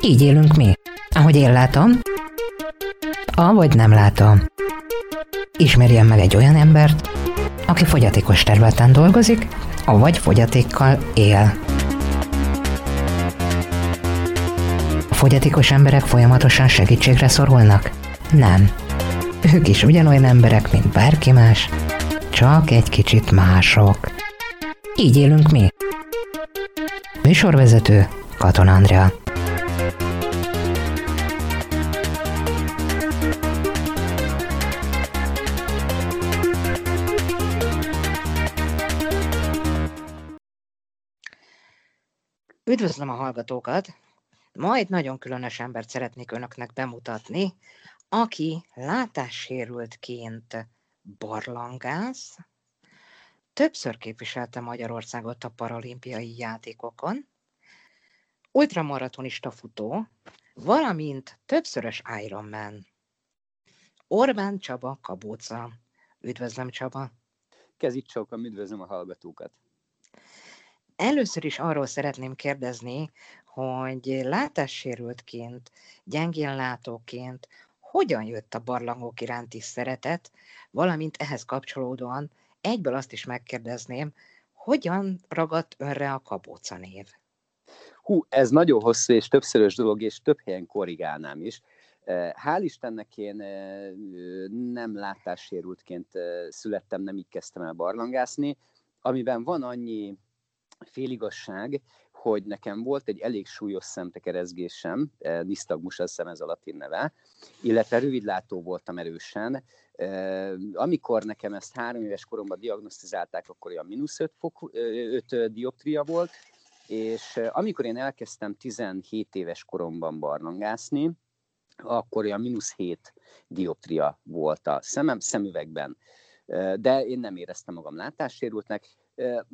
Így élünk mi. Ahogy én látom, avagy nem látom. Ismerjen meg egy olyan embert, aki fogyatékos területen dolgozik, avagy fogyatékkal él. A fogyatékos emberek folyamatosan segítségre szorulnak? Nem. Ők is ugyanolyan emberek, mint bárki más, csak egy kicsit mások. Így élünk mi. Műsorvezető Katon Andrea. Üdvözlöm a hallgatókat! Ma egy nagyon különös embert szeretnék önöknek bemutatni, aki látássérültként barlangász, többször képviselte Magyarországot a paralimpiai játékokon, ultramaratonista futó, valamint többszörös Ironman. Orbán Csaba Kabóca. Üdvözlöm Csaba! Kezit csókom, üdvözlöm a hallgatókat! Először is arról szeretném kérdezni, hogy látássérültként, gyengén látóként hogyan jött a barlangok iránti szeretet, valamint ehhez kapcsolódóan egyből azt is megkérdezném, hogyan ragadt önre a kabóca név? Hú, ez nagyon hosszú és többszörös dolog, és több helyen korrigálnám is. Hál' Istennek én nem látássérültként születtem, nem így kezdtem el barlangászni, amiben van annyi féligasság, hogy nekem volt egy elég súlyos szemtekerezgésem, nisztagmus a szem ez a latin neve, illetve rövidlátó voltam erősen. Eh, amikor nekem ezt három éves koromban diagnosztizálták, akkor olyan mínusz 5, fok, 5 dioptria volt, és amikor én elkezdtem 17 éves koromban barlangászni, akkor olyan mínusz 7 dioptria volt a szemem, szemüvegben. De én nem éreztem magam látássérültnek,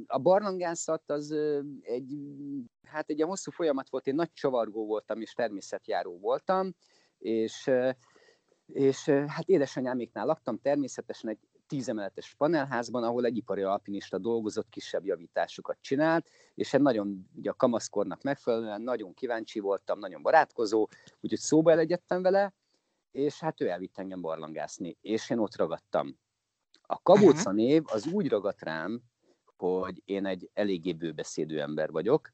a barlangászat az egy, hát egy ilyen hosszú folyamat volt, én nagy csavargó voltam, és természetjáró voltam, és, és hát édesanyáméknál laktam, természetesen egy tízemeletes panelházban, ahol egy ipari alpinista dolgozott, kisebb javításokat csinált, és egy nagyon, ugye a kamaszkornak megfelelően nagyon kíváncsi voltam, nagyon barátkozó, úgyhogy szóba elegyedtem vele, és hát ő elvitt engem barlangászni, és én ott ragadtam. A kabóca név az úgy ragadt rám, hogy én egy eléggé bőbeszédő ember vagyok,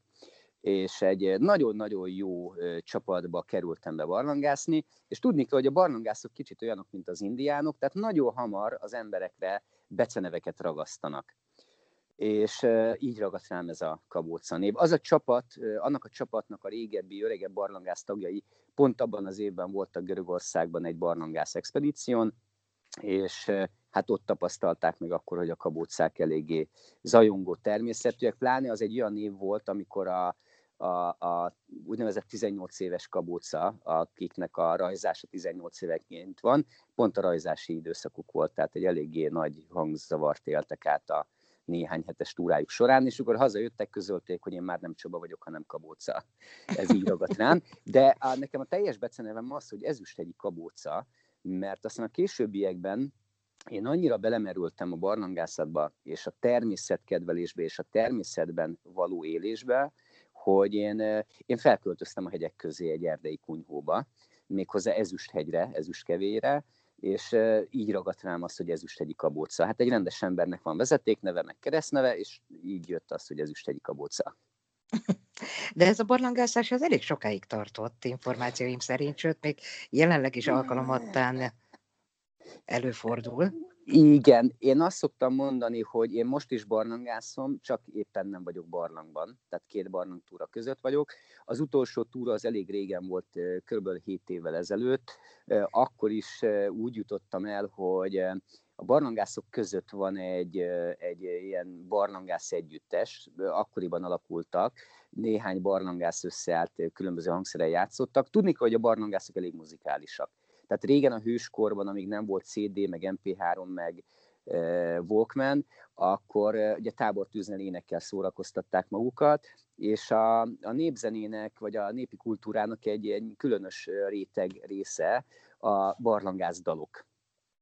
és egy nagyon-nagyon jó csapatba kerültem be barlangászni, és tudni kell, hogy a barlangászok kicsit olyanok, mint az indiánok, tehát nagyon hamar az emberekre beceneveket ragasztanak. És így ragadt rám ez a kabóca név. Az a csapat, annak a csapatnak a régebbi, öregebb barlangász tagjai pont abban az évben voltak Görögországban egy barlangász expedíción, és hát ott tapasztalták meg akkor, hogy a kabócák eléggé zajongó természetűek, pláne az egy olyan név volt, amikor a, a, a úgynevezett 18 éves kabóca, akiknek a rajzása 18 éveként van, pont a rajzási időszakuk volt, tehát egy eléggé nagy hangzavart éltek át a néhány hetes túrájuk során, és akkor hazajöttek, közölték, hogy én már nem Csaba vagyok, hanem kabóca. Ez így ragadt rám. De a, nekem a teljes becenevem az, hogy ezüsthegyi kabóca, mert aztán a későbbiekben én annyira belemerültem a barlangászatba, és a természetkedvelésbe, és a természetben való élésbe, hogy én, én felköltöztem a hegyek közé egy erdei kunyhóba, méghozzá ezüsthegyre, ezüstkevére, és így ragadt rám azt, hogy ezüsthegyi kabóca. Hát egy rendes embernek van vezetékneve, meg keresztneve, és így jött az, hogy ezüsthegyi kabóca. De ez a barlangászás az elég sokáig tartott információim szerint, sőt, még jelenleg is alkalomattán előfordul. Igen, én azt szoktam mondani, hogy én most is barlangászom, csak éppen nem vagyok barlangban, tehát két barlangtúra között vagyok. Az utolsó túra az elég régen volt, kb. 7 évvel ezelőtt. Akkor is úgy jutottam el, hogy a barlangászok között van egy, egy ilyen barlangász együttes, akkoriban alakultak, néhány barlangász összeállt, különböző hangszeren játszottak. Tudni hogy a barlangászok elég muzikálisak. Tehát régen a hőskorban, amíg nem volt CD, meg MP3, meg Walkman, akkor ugye tábortűznél énekkel szórakoztatták magukat, és a, a népzenének, vagy a népi kultúrának egy, egy különös réteg része a barlangász dalok.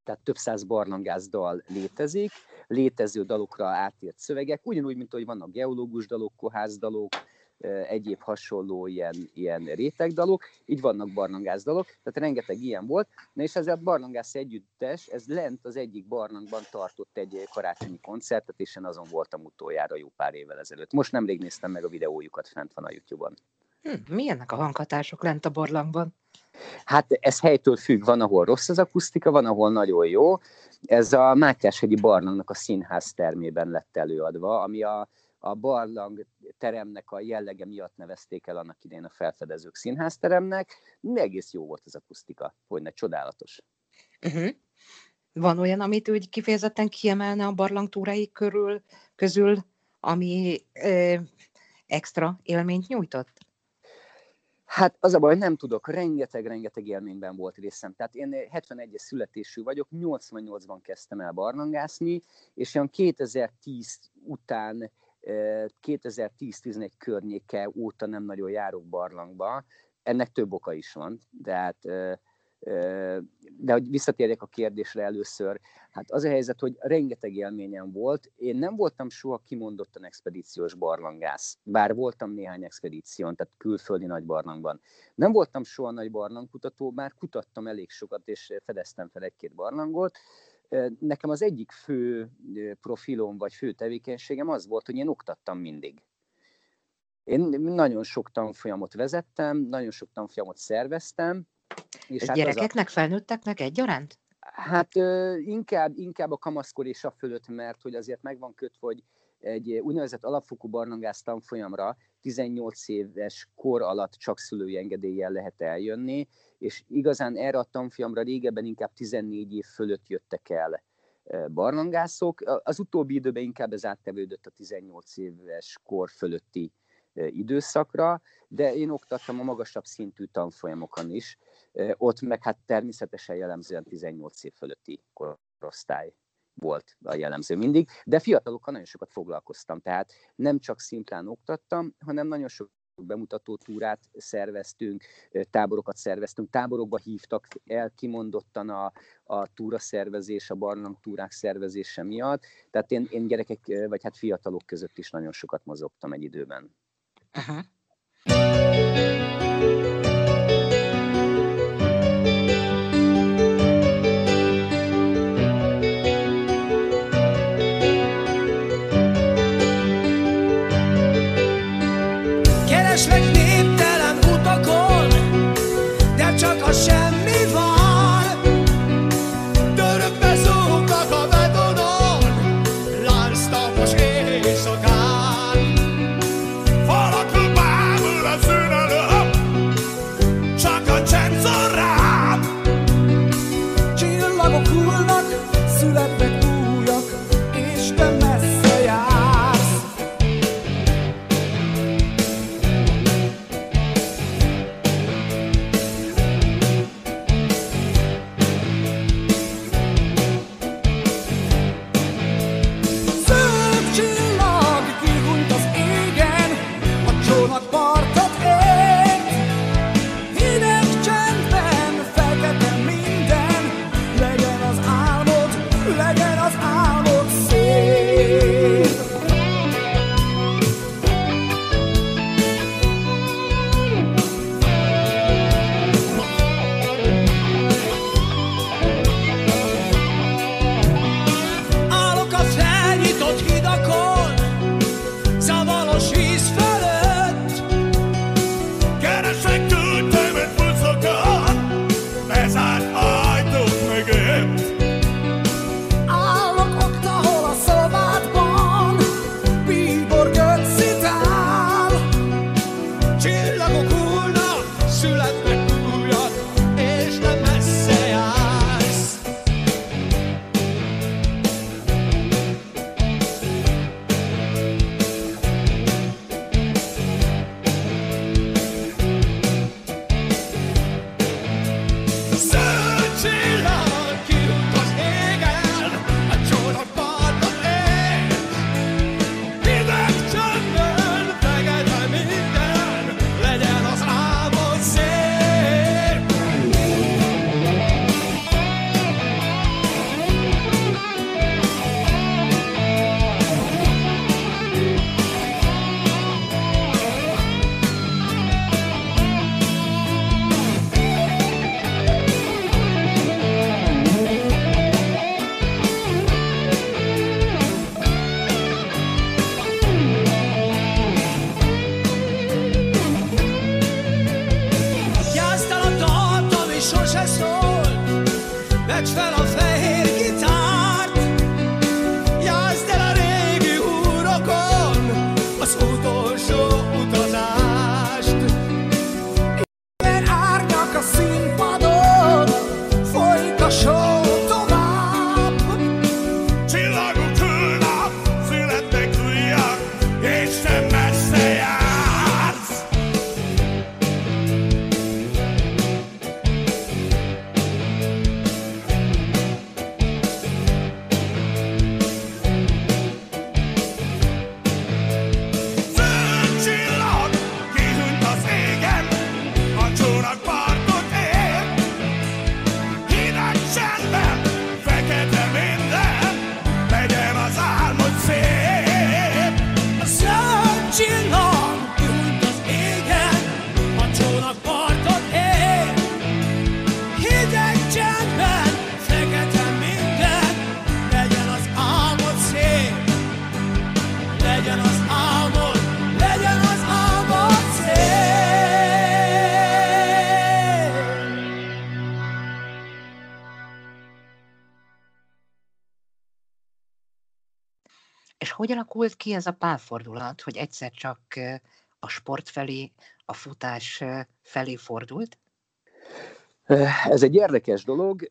Tehát több száz barlangász-dal létezik, létező dalokra átért szövegek, ugyanúgy, mint hogy vannak geológus dalok, kohász dalok, egyéb hasonló ilyen, ilyen rétegdalok, így vannak barlangász-dalok, tehát rengeteg ilyen volt, na és ezzel a barlangász együttes, ez lent az egyik barlangban tartott egy karácsonyi koncertet, és én azon voltam utoljára jó pár évvel ezelőtt. Most nemrég néztem meg a videójukat, fent van a YouTube-on. Hm, milyenek a hanghatások lent a barlangban? Hát ez helytől függ, van, ahol rossz az akusztika, van, ahol nagyon jó. Ez a Mátyáshegyi barlangnak a színház termében lett előadva, ami a, a barlang teremnek a jellege miatt nevezték el annak idején a felfedezők színházteremnek. Egész jó volt az akusztika, hogy ne csodálatos. Uh-huh. Van olyan, amit úgy kifejezetten kiemelne a barlangtúrái körül, közül, ami ö, extra élményt nyújtott? Hát az a baj, nem tudok, rengeteg-rengeteg élményben volt részem. Tehát én 71-es születésű vagyok, 88-ban kezdtem el barlangászni, és olyan 2010 után 2010-11 környéke óta nem nagyon járok barlangba. Ennek több oka is van, de hát de hogy visszatérjek a kérdésre először, hát az a helyzet, hogy rengeteg élményem volt. Én nem voltam soha kimondottan expedíciós barlangász, bár voltam néhány expedíción, tehát külföldi nagy barlangban. Nem voltam soha nagy barlangkutató, bár kutattam elég sokat, és fedeztem fel egy-két barlangot, nekem az egyik fő profilom vagy fő tevékenységem az volt, hogy én oktattam mindig. Én nagyon sok tanfolyamot vezettem, nagyon sok tanfolyamot szerveztem. És hát gyerekeknek, a... felnőtteknek egyaránt? Hát inkább, inkább a kamaszkor és a fölött, mert hogy azért meg van kötve, hogy egy úgynevezett alapfokú barlangász tanfolyamra 18 éves kor alatt csak szülői engedéllyel lehet eljönni, és igazán erre a tanfolyamra régebben inkább 14 év fölött jöttek el e, barlangászok. Az utóbbi időben inkább ez áttevődött a 18 éves kor fölötti e, időszakra, de én oktattam a magasabb szintű tanfolyamokon is. E, ott meg hát természetesen jellemzően 18 év fölötti korosztály volt a jellemző mindig, de fiatalokkal nagyon sokat foglalkoztam, tehát nem csak szimplán oktattam, hanem nagyon sok bemutató túrát szerveztünk, táborokat szerveztünk, táborokba hívtak el kimondottan a, a túra szervezés, a barlang túrák szervezése miatt, tehát én, én gyerekek, vagy hát fiatalok között is nagyon sokat mozogtam egy időben. Uh-huh. És hogy alakult ki ez a pálfordulat, hogy egyszer csak a sport felé, a futás felé fordult? Ez egy érdekes dolog.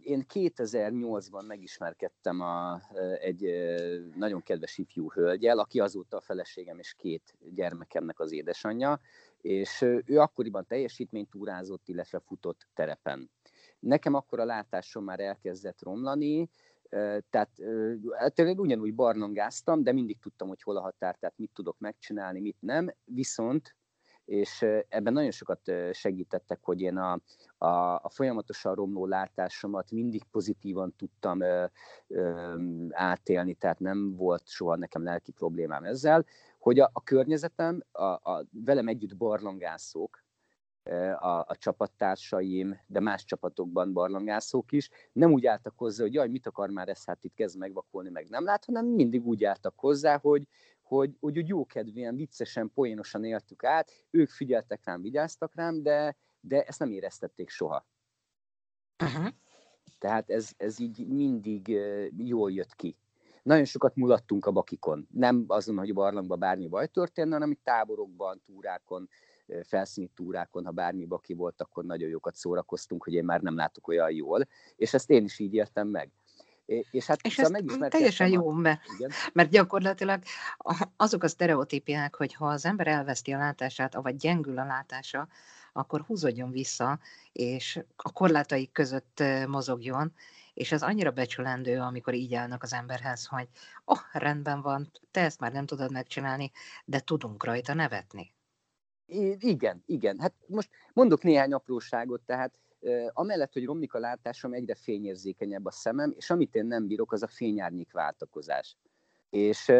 Én 2008-ban megismerkedtem a, egy nagyon kedves ifjú hölgyel, aki azóta a feleségem és két gyermekemnek az édesanyja, és ő akkoriban teljesítménytúrázott, illetve futott terepen. Nekem akkor a látásom már elkezdett romlani, tehát hát én ugyanúgy barlangáztam, de mindig tudtam, hogy hol a határ, tehát mit tudok megcsinálni, mit nem. Viszont és ebben nagyon sokat segítettek, hogy én a, a, a folyamatosan romló látásomat mindig pozitívan tudtam ö, ö, átélni, tehát nem volt soha nekem lelki problémám ezzel, hogy a, a környezetem, a, a velem együtt barlangászók, a, a csapattársaim, de más csapatokban barlangászók is, nem úgy álltak hozzá, hogy jaj, mit akar már ez, hát itt kezd megvakulni, meg nem lát, hanem mindig úgy álltak hozzá, hogy, hogy, hogy úgy jókedvűen, viccesen, poénosan éltük át, ők figyeltek rám, vigyáztak rám, de, de ezt nem éreztették soha. Uh-huh. Tehát ez, ez így mindig jól jött ki. Nagyon sokat mulattunk a bakikon. Nem azon, hogy a barlangban bármi baj történne, hanem itt táborokban, túrákon, felszíni túrákon, ha bármi baki volt, akkor nagyon jókat szórakoztunk, hogy én már nem látok olyan jól. És ezt én is így értem meg. És hát és szóval ez teljesen jó, mert, mert gyakorlatilag azok a sztereotípiák, hogy ha az ember elveszti a látását, vagy gyengül a látása, akkor húzódjon vissza, és a korlátai között mozogjon, és ez annyira becsülendő, amikor így állnak az emberhez, hogy oh, rendben van, te ezt már nem tudod megcsinálni, de tudunk rajta nevetni. Igen, igen. Hát most mondok néhány apróságot, tehát amellett, hogy romlik a látásom, egyre fényérzékenyebb a szemem, és amit én nem bírok, az a fényárnyék váltakozás. És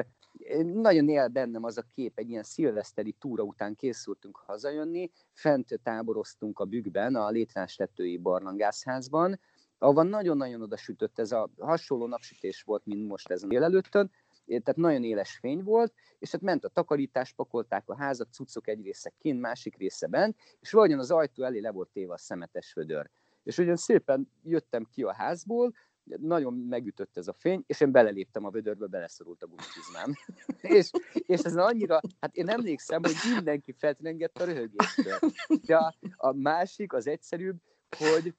nagyon él bennem az a kép, egy ilyen szilveszteri túra után készültünk hazajönni, fent táboroztunk a bükkben, a Létrás tetői barlangászházban, ahol nagyon-nagyon oda sütött, ez a hasonló napsütés volt, mint most ezen délelőttön, tehát nagyon éles fény volt, és hát ment a takarítás, pakolták a házat, cuccok egy része kint, másik része bent, és valahogyan az ajtó elé le volt téve a szemetes vödör. És ugyan szépen jöttem ki a házból, nagyon megütött ez a fény, és én beleléptem a vödörbe, beleszorult a gumicizmám. és, és ez annyira, hát én emlékszem, hogy mindenki feltrengett a röhögéstől. De a, a másik, az egyszerűbb, hogy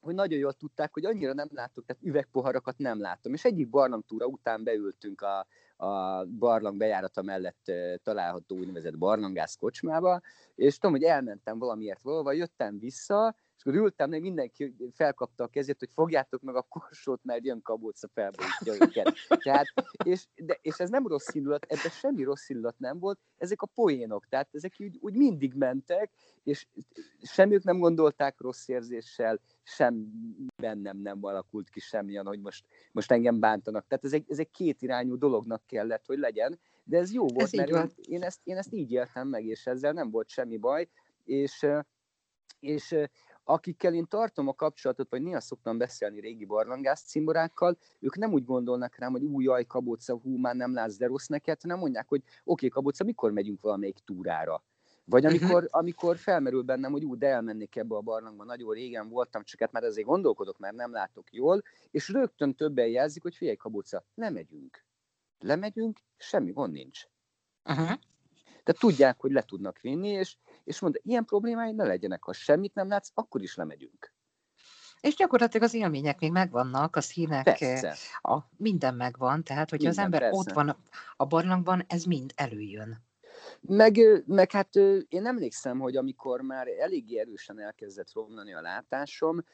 hogy nagyon jól tudták, hogy annyira nem látok, tehát üvegpoharakat nem látom. És egyik barlangtúra után beültünk a, a barlang bejárata mellett található úgynevezett barlangász kocsmába, és tudom, hogy elmentem valamiért valahol, jöttem vissza, és akkor ültem, meg mindenki felkapta a kezét, hogy fogjátok meg a korsót, mert jön kabóca felborítja őket. Tehát, és, de, és ez nem rossz indulat, ebben semmi rossz indulat nem volt, ezek a poénok, tehát ezek úgy, úgy mindig mentek, és sem ők nem gondolták rossz érzéssel, sem bennem nem alakult ki semmilyen, hogy most, most engem bántanak. Tehát ez egy, ez egy kétirányú dolognak kellett, hogy legyen, de ez jó volt, ez mert én, én, ezt, én ezt így éltem meg, és ezzel nem volt semmi baj, és, és akikkel én tartom a kapcsolatot, vagy néha szoktam beszélni régi barlangász cimborákkal, ők nem úgy gondolnak rám, hogy új jaj, kabóca, hú, már nem látsz, de rossz neked, hanem mondják, hogy oké, okay, kabóca, mikor megyünk valamelyik túrára? Vagy mhm. amikor, amikor felmerül bennem, hogy ú, de elmennék ebbe a barlangba, nagyon régen voltam, csak hát már ezért gondolkodok, mert nem látok jól, és rögtön többen jelzik, hogy figyelj, kabóca, lemegyünk. Lemegyünk, semmi gond nincs. Uh-huh. Tehát tudják, hogy le tudnak vinni, és, és mondja, ilyen problémáid ne legyenek, ha semmit nem látsz, akkor is lemegyünk. És gyakorlatilag az élmények még megvannak, a színek, persze. a, minden megvan, tehát hogyha minden, az ember persze. ott van a barlangban, ez mind előjön. Meg, meg hát én emlékszem, hogy amikor már elég erősen elkezdett romlani a látásom,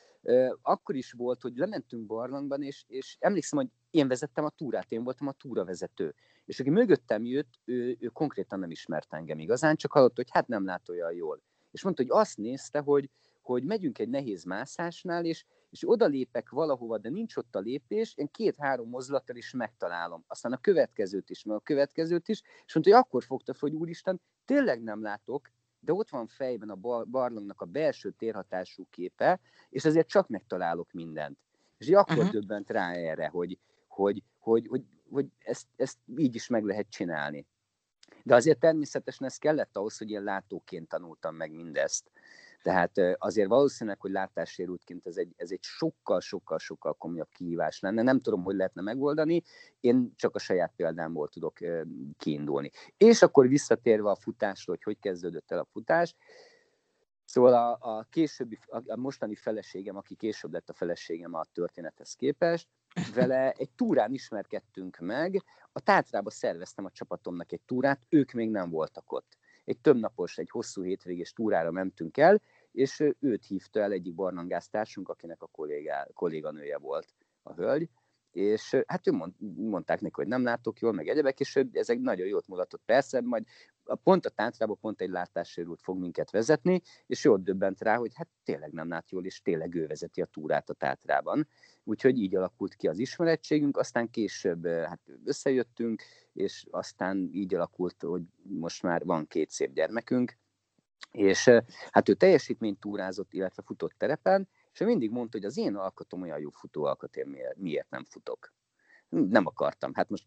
akkor is volt, hogy lementünk barlangban, és, és emlékszem, hogy én vezettem a túrát, én voltam a túravezető. És aki mögöttem jött, ő, ő konkrétan nem ismert engem igazán, csak hallott, hogy hát nem lát olyan jól. És mondta, hogy azt nézte, hogy, hogy megyünk egy nehéz mászásnál, és, és oda lépek valahova, de nincs ott a lépés, én két-három mozdulattal is megtalálom. Aztán a következőt is, meg a következőt is, és mondta, hogy akkor fogta hogy úristen, tényleg nem látok, de ott van fejben a barlangnak a belső térhatású képe, és ezért csak megtalálok mindent. És akkor uh-huh. döbbent rá erre, hogy, hogy, hogy, hogy, hogy ezt, ezt így is meg lehet csinálni. De azért természetesen ez kellett ahhoz, hogy én látóként tanultam meg mindezt. Tehát azért valószínűleg, hogy látássérültként ez egy, ez egy sokkal-sokkal-sokkal komolyabb kihívás lenne. Nem tudom, hogy lehetne megoldani, én csak a saját példámból tudok kiindulni. És akkor visszatérve a futásra, hogy hogy kezdődött el a futás, Szóval a, a későbbi, a mostani feleségem, aki később lett a feleségem a történethez képest, vele egy túrán ismerkedtünk meg, a Tátrába szerveztem a csapatomnak egy túrát, ők még nem voltak ott. Egy többnapos, egy hosszú hétvégés túrára mentünk el, és őt hívta el egyik barlangásztársunk, akinek a kollégá, kolléganője volt a hölgy, és hát ő mond, mondták neki, hogy nem látok jól, meg egyebek, és ezek nagyon jót mutatott. Persze, majd pont a táncrába pont egy látássérült fog minket vezetni, és jól döbbent rá, hogy hát tényleg nem lát jól, és tényleg ő vezeti a túrát a tátrában. Úgyhogy így alakult ki az ismerettségünk, aztán később hát összejöttünk, és aztán így alakult, hogy most már van két szép gyermekünk, és hát ő teljesítményt túrázott, illetve futott terepen, és ő mindig mondta, hogy az én alkatom olyan jó futóalkat, én miért, nem futok. Nem akartam. Hát most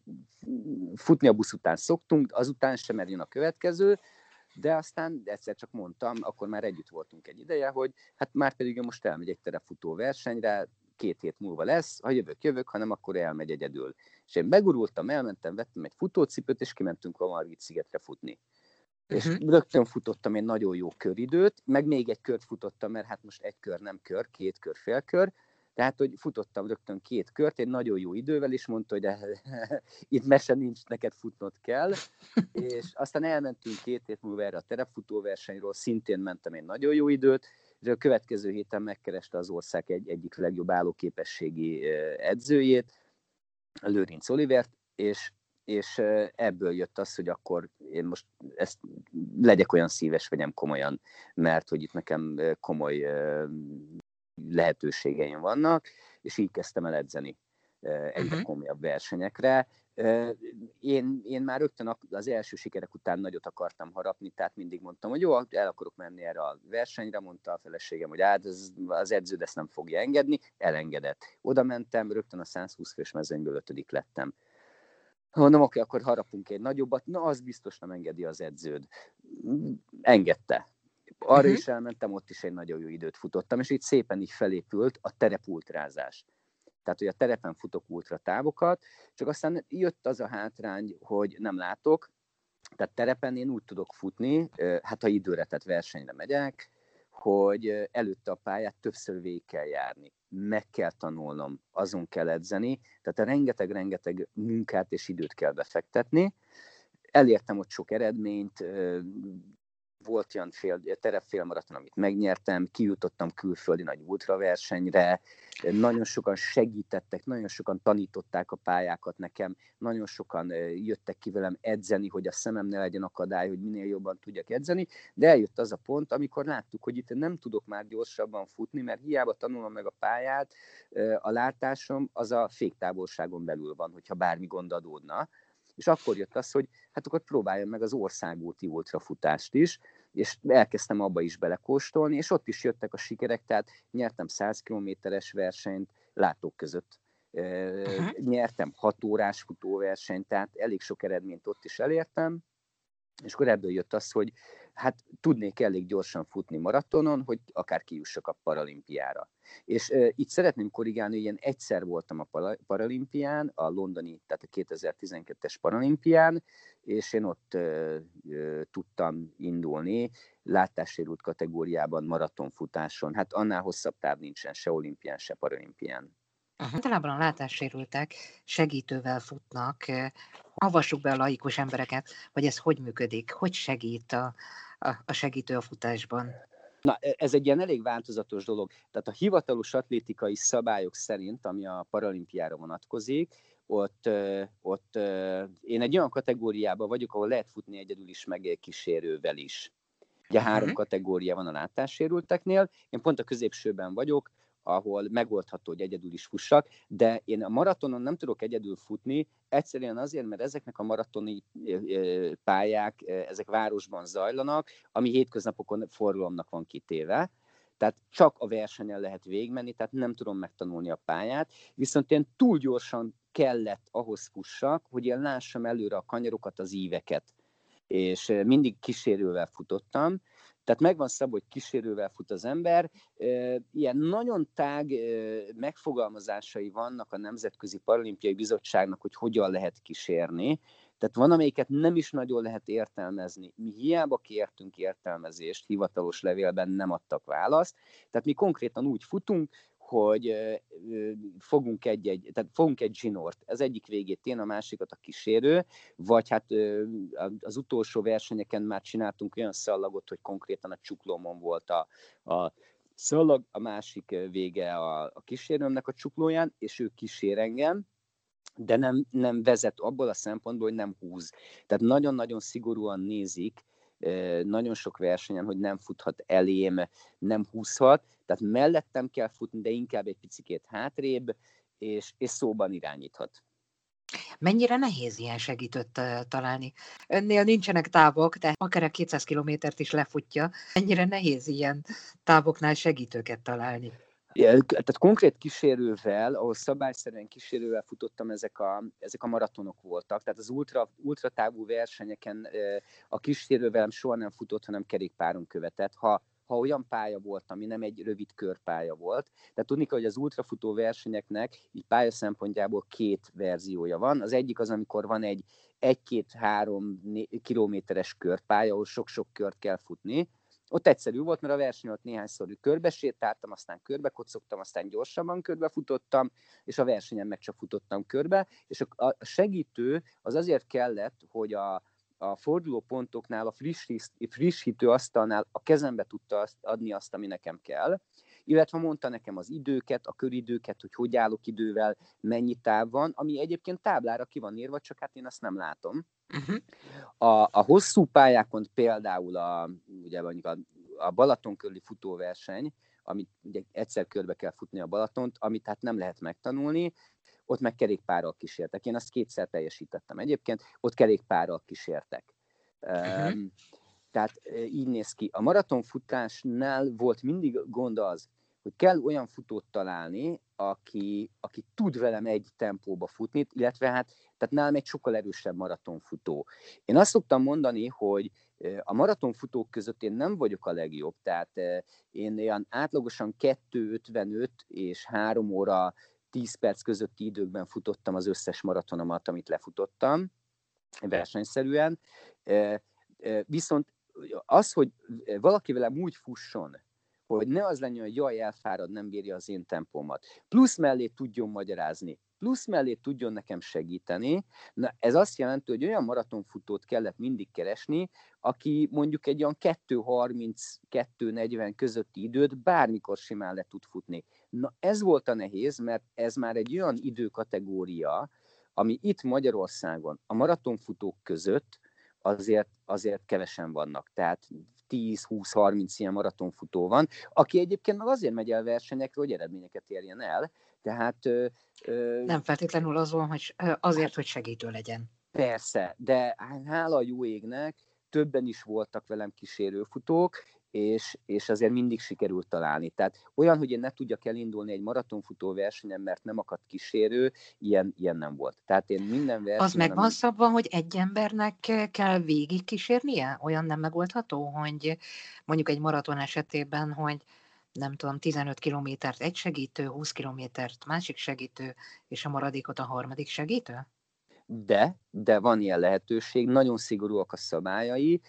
futni a busz után szoktunk, azután sem, mert jön a következő, de aztán egyszer csak mondtam, akkor már együtt voltunk egy ideje, hogy hát már pedig most elmegy egy terefutó versenyre, két hét múlva lesz, ha jövök, jövök, hanem akkor elmegy egyedül. És én begurultam, elmentem, vettem egy futócipőt, és kimentünk a Margit szigetre futni. És uh-huh. rögtön futottam egy nagyon jó köridőt, meg még egy kört futottam, mert hát most egy kör nem kör, két kör, fél kör, tehát, hogy futottam rögtön két kört, egy nagyon jó idővel, és mondta, hogy itt mese nincs, neked futnod kell. és aztán elmentünk két hét múlva erre a terepfutóversenyről, szintén mentem egy nagyon jó időt, és a következő héten megkereste az ország egy, egyik legjobb állóképességi edzőjét, Lőrinc Olivert, és és ebből jött az, hogy akkor én most ezt legyek olyan szíves, vegyem komolyan, mert hogy itt nekem komoly lehetőségeim vannak, és így kezdtem el edzeni egyre uh-huh. komolyabb versenyekre. Én, én már rögtön az első sikerek után nagyot akartam harapni, tehát mindig mondtam, hogy jó, el akarok menni erre a versenyre, mondta a feleségem, hogy hát ez, az edződ ezt nem fogja engedni, elengedett. Oda mentem, rögtön a 120 fős mezőnyből ötödik lettem. Mondom, oké, akkor harapunk egy nagyobbat, na az biztos nem engedi az edződ. Engedte. Arra uh-huh. is elmentem, ott is egy nagyon jó időt futottam, és így szépen így felépült a terepultrázás. Tehát, hogy a terepen futok ultra távokat, csak aztán jött az a hátrány, hogy nem látok, tehát terepen én úgy tudok futni, hát ha időre, tehát versenyre megyek, hogy előtte a pályát többször végig kell járni, meg kell tanulnom, azon kell edzeni, tehát rengeteg-rengeteg munkát és időt kell befektetni. Elértem ott sok eredményt, volt olyan fél, terepfélmaraton, amit megnyertem, kijutottam külföldi nagy ultraversenyre, nagyon sokan segítettek, nagyon sokan tanították a pályákat nekem, nagyon sokan jöttek ki velem edzeni, hogy a szemem ne legyen akadály, hogy minél jobban tudjak edzeni, de eljött az a pont, amikor láttuk, hogy itt nem tudok már gyorsabban futni, mert hiába tanulom meg a pályát, a látásom az a féktávolságon belül van, hogyha bármi gond adódna. És akkor jött az, hogy hát akkor próbáljam meg az országúti ultrafutást is, és elkezdtem abba is belekóstolni, és ott is jöttek a sikerek, tehát nyertem 100 kilométeres versenyt látók között. Uh-huh. Nyertem 6 órás futóversenyt, tehát elég sok eredményt ott is elértem, és akkor ebből jött az, hogy hát tudnék elég gyorsan futni maratonon, hogy akár kijussak a paralimpiára. És uh, itt szeretném korrigálni, hogy ilyen egyszer voltam a paralimpián, a londoni, tehát a 2012-es paralimpián, és én ott uh, uh, tudtam indulni látássérült kategóriában maratonfutáson. Hát annál hosszabb táv nincsen se olimpián, se paralimpián. Általában a látássérültek segítővel futnak. Avassuk be a laikus embereket, hogy ez hogy működik, hogy segít a, a segítő a futásban. Na, e, ez egy ilyen elég változatos dolog. Tehát a hivatalos atlétikai szabályok szerint, ami a paralimpiára vonatkozik, ott, ott én egy olyan kategóriában vagyok, ahol lehet futni egyedül is, meg kísérővel is. Ugye három uh-huh. kategória van a látássérülteknél, én pont a középsőben vagyok, ahol megoldható, hogy egyedül is fussak, de én a maratonon nem tudok egyedül futni, egyszerűen azért, mert ezeknek a maratoni pályák, ezek városban zajlanak, ami hétköznapokon forgalomnak van kitéve, tehát csak a versenyen lehet végigmenni, tehát nem tudom megtanulni a pályát, viszont én túl gyorsan kellett ahhoz fussak, hogy én lássam előre a kanyarokat, az íveket. És mindig kísérővel futottam, Tehát megvan szabva, hogy kísérővel fut az ember. Ilyen nagyon tág megfogalmazásai vannak a Nemzetközi Paralimpiai Bizottságnak, hogy hogyan lehet kísérni. Tehát van, amelyiket nem is nagyon lehet értelmezni. Mi hiába kértünk értelmezést, hivatalos levélben nem adtak választ. Tehát mi konkrétan úgy futunk, hogy fogunk egy, tehát fogunk egy zsinort, az egyik végét én, a másikat a kísérő, vagy hát az utolsó versenyeken már csináltunk olyan szallagot, hogy konkrétan a csuklómon volt a, a szallag, a másik vége a, a kísérőmnek a csuklóján, és ő kísér engem, de nem, nem vezet abból a szempontból, hogy nem húz. Tehát nagyon-nagyon szigorúan nézik, nagyon sok versenyen, hogy nem futhat elém, nem húzhat, tehát mellettem kell futni, de inkább egy picit hátrébb, és, és szóban irányíthat. Mennyire nehéz ilyen segítőt találni? Önnél nincsenek távok, de akár a 200 kilométert is lefutja. Mennyire nehéz ilyen távoknál segítőket találni? Tehát konkrét kísérővel, ahol szabályszerűen kísérővel futottam, ezek a, ezek a maratonok voltak. Tehát az ultra, ultra távú versenyeken a kísérővel soha nem futott, hanem kerékpáron követett. Ha, ha olyan pálya volt, ami nem egy rövid körpálya volt. Tehát tudni kell, hogy az ultrafutó versenyeknek így pálya szempontjából két verziója van. Az egyik az, amikor van egy egy-két-három kilométeres körpálya, ahol sok-sok kört kell futni, ott egyszerű volt, mert a verseny ott néhányszor körbesétáltam, aztán körbekocogtam, aztán gyorsabban körbefutottam, és a versenyen meg csak futottam körbe, és a segítő az azért kellett, hogy a, a fordulópontoknál, a frissítő asztalnál a kezembe tudta adni azt, ami nekem kell, illetve mondta nekem az időket, a köridőket, hogy hogy állok idővel, mennyi táv van, ami egyébként táblára ki van írva, csak hát én azt nem látom. Uh-huh. A, a hosszú pályákon például a, ugye mondjuk a, a Balaton körüli futóverseny, amit ugye egyszer körbe kell futni a Balatont, amit hát nem lehet megtanulni, ott meg kerékpárral kísértek. Én azt kétszer teljesítettem egyébként, ott kerékpárral kísértek. Uh-huh. Um, tehát így néz ki. A maratonfutásnál volt mindig gond az, hogy kell olyan futót találni, aki, aki tud velem egy tempóba futni, illetve hát tehát nálam egy sokkal erősebb maratonfutó. Én azt szoktam mondani, hogy a maratonfutók között én nem vagyok a legjobb, tehát én olyan átlagosan 2.55 és 3 óra 10 perc közötti időkben futottam az összes maratonomat, amit lefutottam versenyszerűen. Viszont az, hogy valaki velem úgy fusson, hogy ne az legyen, hogy jaj, elfárad, nem bírja az én tempómat. Plusz mellé tudjon magyarázni, plusz mellé tudjon nekem segíteni. Na, ez azt jelenti, hogy olyan maratonfutót kellett mindig keresni, aki mondjuk egy olyan 2.30-2.40 közötti időt bármikor simán le tud futni. Na, ez volt a nehéz, mert ez már egy olyan időkategória, ami itt Magyarországon a maratonfutók között azért, azért kevesen vannak. Tehát 10-20-30 ilyen maratonfutó van, aki egyébként meg azért megy el versenyekre, hogy eredményeket érjen el. Tehát, ö, ö, Nem feltétlenül azon, hogy azért, hogy segítő legyen. Persze, de hála a jó égnek többen is voltak velem kísérőfutók, és, és azért mindig sikerült találni. Tehát olyan, hogy én ne tudjak elindulni egy maratonfutó versenyen, mert nem akadt kísérő, ilyen, ilyen nem volt. Tehát én minden versenyen... Az meg van szabva, hogy egy embernek kell végig kísérnie? Olyan nem megoldható, hogy mondjuk egy maraton esetében, hogy nem tudom, 15 kilométert egy segítő, 20 kilométert másik segítő, és a maradékot a harmadik segítő? De, de van ilyen lehetőség, nagyon szigorúak a szabályai.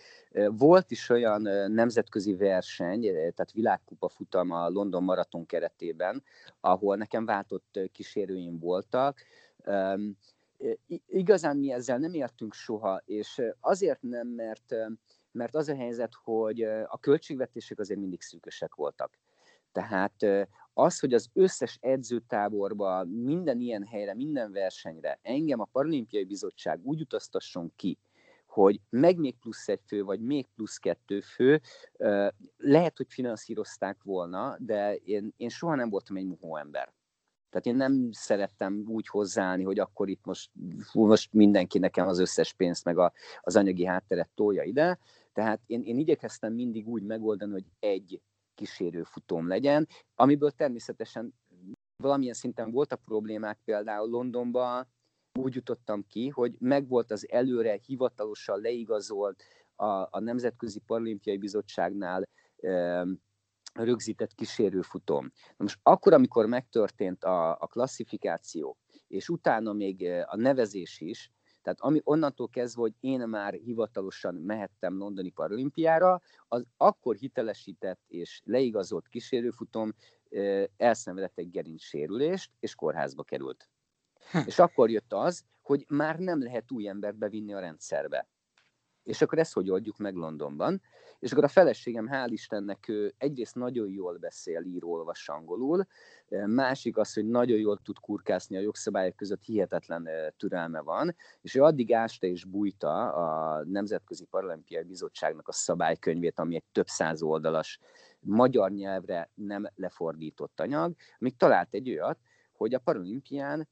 Volt is olyan nemzetközi verseny, tehát világkupa futam a London Maraton keretében, ahol nekem váltott kísérőim voltak. Igazán mi ezzel nem értünk soha, és azért nem, mert, mert az a helyzet, hogy a költségvetések azért mindig szűkösek voltak. Tehát az, hogy az összes edzőtáborba, minden ilyen helyre, minden versenyre engem a Paralimpiai Bizottság úgy utaztasson ki, hogy meg még plusz egy fő, vagy még plusz kettő fő, lehet, hogy finanszírozták volna, de én, én soha nem voltam egy muhó ember. Tehát én nem szerettem úgy hozzáállni, hogy akkor itt most, most mindenki nekem az összes pénzt, meg a, az anyagi hátteret tolja ide. Tehát én, én igyekeztem mindig úgy megoldani, hogy egy kísérő futóm legyen, amiből természetesen valamilyen szinten voltak problémák, például Londonban úgy jutottam ki, hogy megvolt az előre hivatalosan leigazolt a, a Nemzetközi Paralimpiai Bizottságnál rögzített kísérőfutom. Na most akkor, amikor megtörtént a, a klasszifikáció, és utána még a nevezés is, tehát ami onnantól kezdve, hogy én már hivatalosan mehettem Londoni Paralimpiára, az akkor hitelesített és leigazolt kísérőfutom elszenvedett egy gerincsérülést, és kórházba került. Hm. És akkor jött az, hogy már nem lehet új embert bevinni a rendszerbe. És akkor ezt hogy oldjuk meg Londonban? És akkor a feleségem, hál' Istennek, ő egyrészt nagyon jól beszél, ír, olvas angolul, másik az, hogy nagyon jól tud kurkászni a jogszabályok között, hihetetlen türelme van, és ő addig ásta és bújta a Nemzetközi Paralimpiai Bizottságnak a szabálykönyvét, ami egy több száz oldalas magyar nyelvre nem lefordított anyag, amíg talált egy olyat, hogy a paralimpián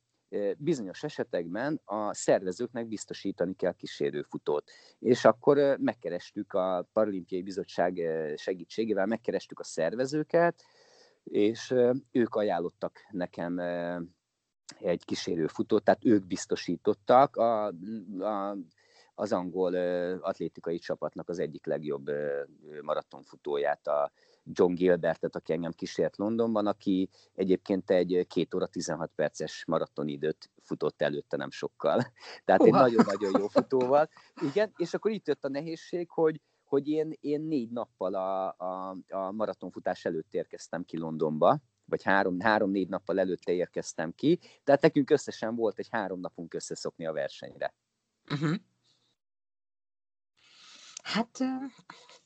bizonyos esetekben a szervezőknek biztosítani kell kísérőfutót. És akkor megkerestük a Paralimpiai Bizottság segítségével, megkerestük a szervezőket, és ők ajánlottak nekem egy kísérőfutót, tehát ők biztosítottak a, a, az angol atlétikai csapatnak az egyik legjobb maratonfutóját, a John Gilbertet, aki engem kísért Londonban, aki egyébként egy 2 óra 16 perces maratonidőt futott előtte nem sokkal. Tehát egy nagyon-nagyon jó futóval. Igen, és akkor itt jött a nehézség, hogy, hogy én, én négy nappal a, a, a maratonfutás előtt érkeztem ki Londonba, vagy három, három-négy nappal előtte érkeztem ki, tehát nekünk összesen volt egy három napunk összeszokni a versenyre. Uh-huh. Hát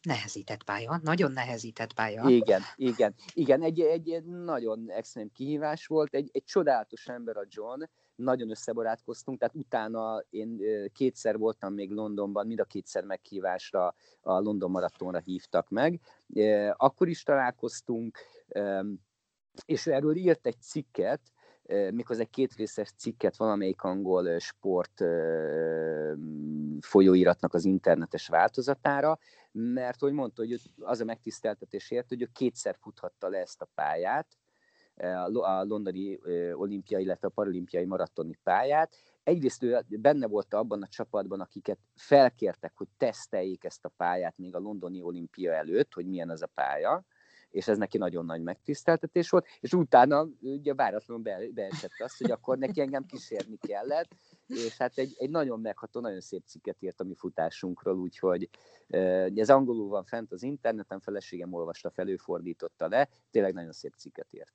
nehezített pálya, nagyon nehezített pálya. Igen, igen, igen, egy, egy nagyon extrém kihívás volt, egy, egy csodálatos ember a John, nagyon összebarátkoztunk, tehát utána én kétszer voltam még Londonban, mind a kétszer meghívásra a London Maratonra hívtak meg. Akkor is találkoztunk, és erről írt egy cikket, mikor egy kétrészes cikket valamelyik angol sport folyóiratnak az internetes változatára, mert hogy mondta, hogy az a megtiszteltetés ért, hogy ő kétszer futhatta le ezt a pályát, a londoni olimpiai, illetve a paralimpiai maratoni pályát. Egyrészt ő benne volt abban a csapatban, akiket felkértek, hogy teszteljék ezt a pályát még a londoni olimpia előtt, hogy milyen ez a pálya, és ez neki nagyon nagy megtiszteltetés volt, és utána ugye váratlanul be, beesett azt, hogy akkor neki engem kísérni kellett, és hát egy, egy nagyon megható, nagyon szép cikket írt a mi futásunkról, úgyhogy ez angolul van fent az interneten, feleségem olvasta fel, le, tényleg nagyon szép cikket írt.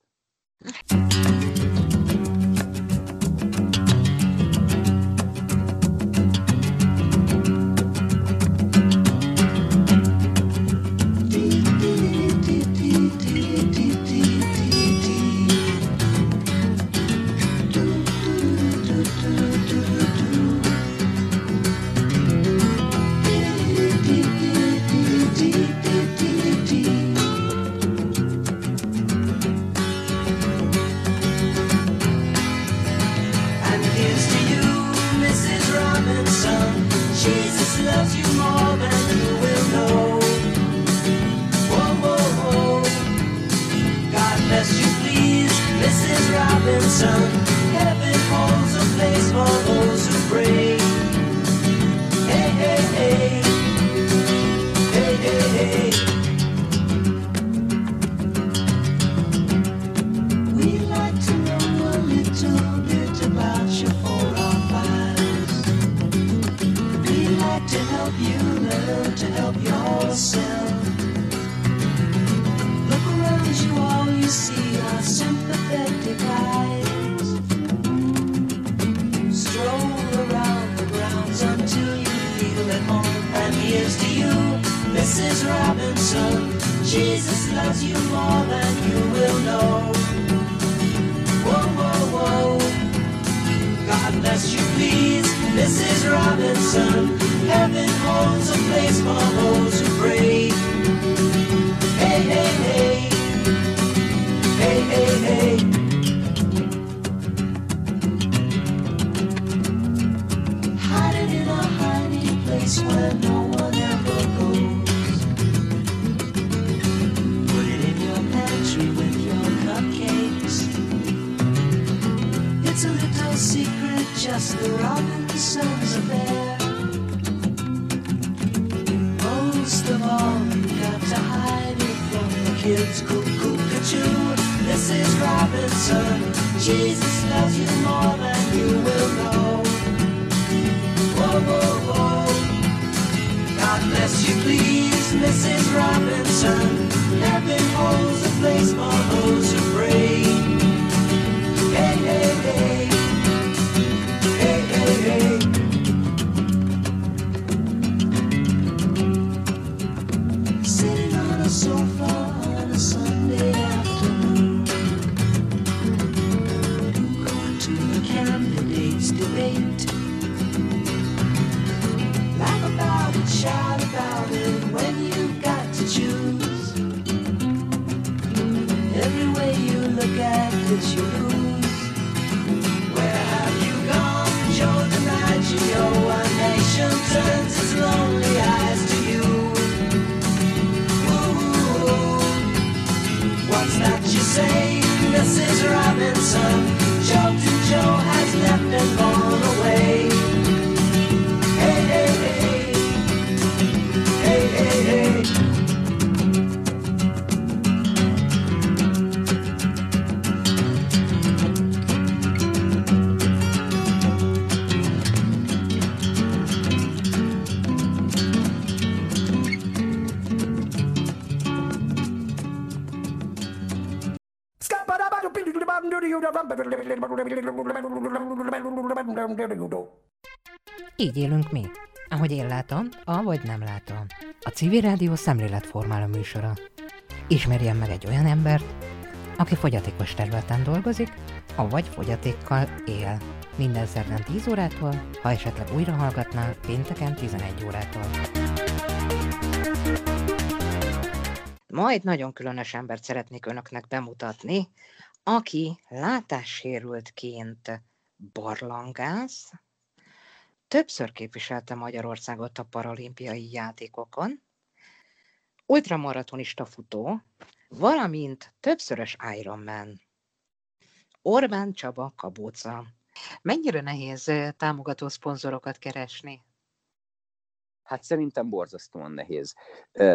Így élünk mi. Ahogy én látom, ahogy nem látom. A civil rádió szemléletformáló műsora. Ismerjen meg egy olyan embert, aki fogyatékos területen dolgozik, avagy fogyatékkal él. Minden szerdán 10 órától, ha esetleg újra hallgatná, pénteken 11 órától. Ma egy nagyon különös embert szeretnék önöknek bemutatni, aki látássérültként barlangász, többször képviselte Magyarországot a paralimpiai játékokon, ultramaratonista futó, valamint többszörös Ironman. Orbán Csaba Kabóca. Mennyire nehéz eh, támogató szponzorokat keresni? Hát szerintem borzasztóan nehéz.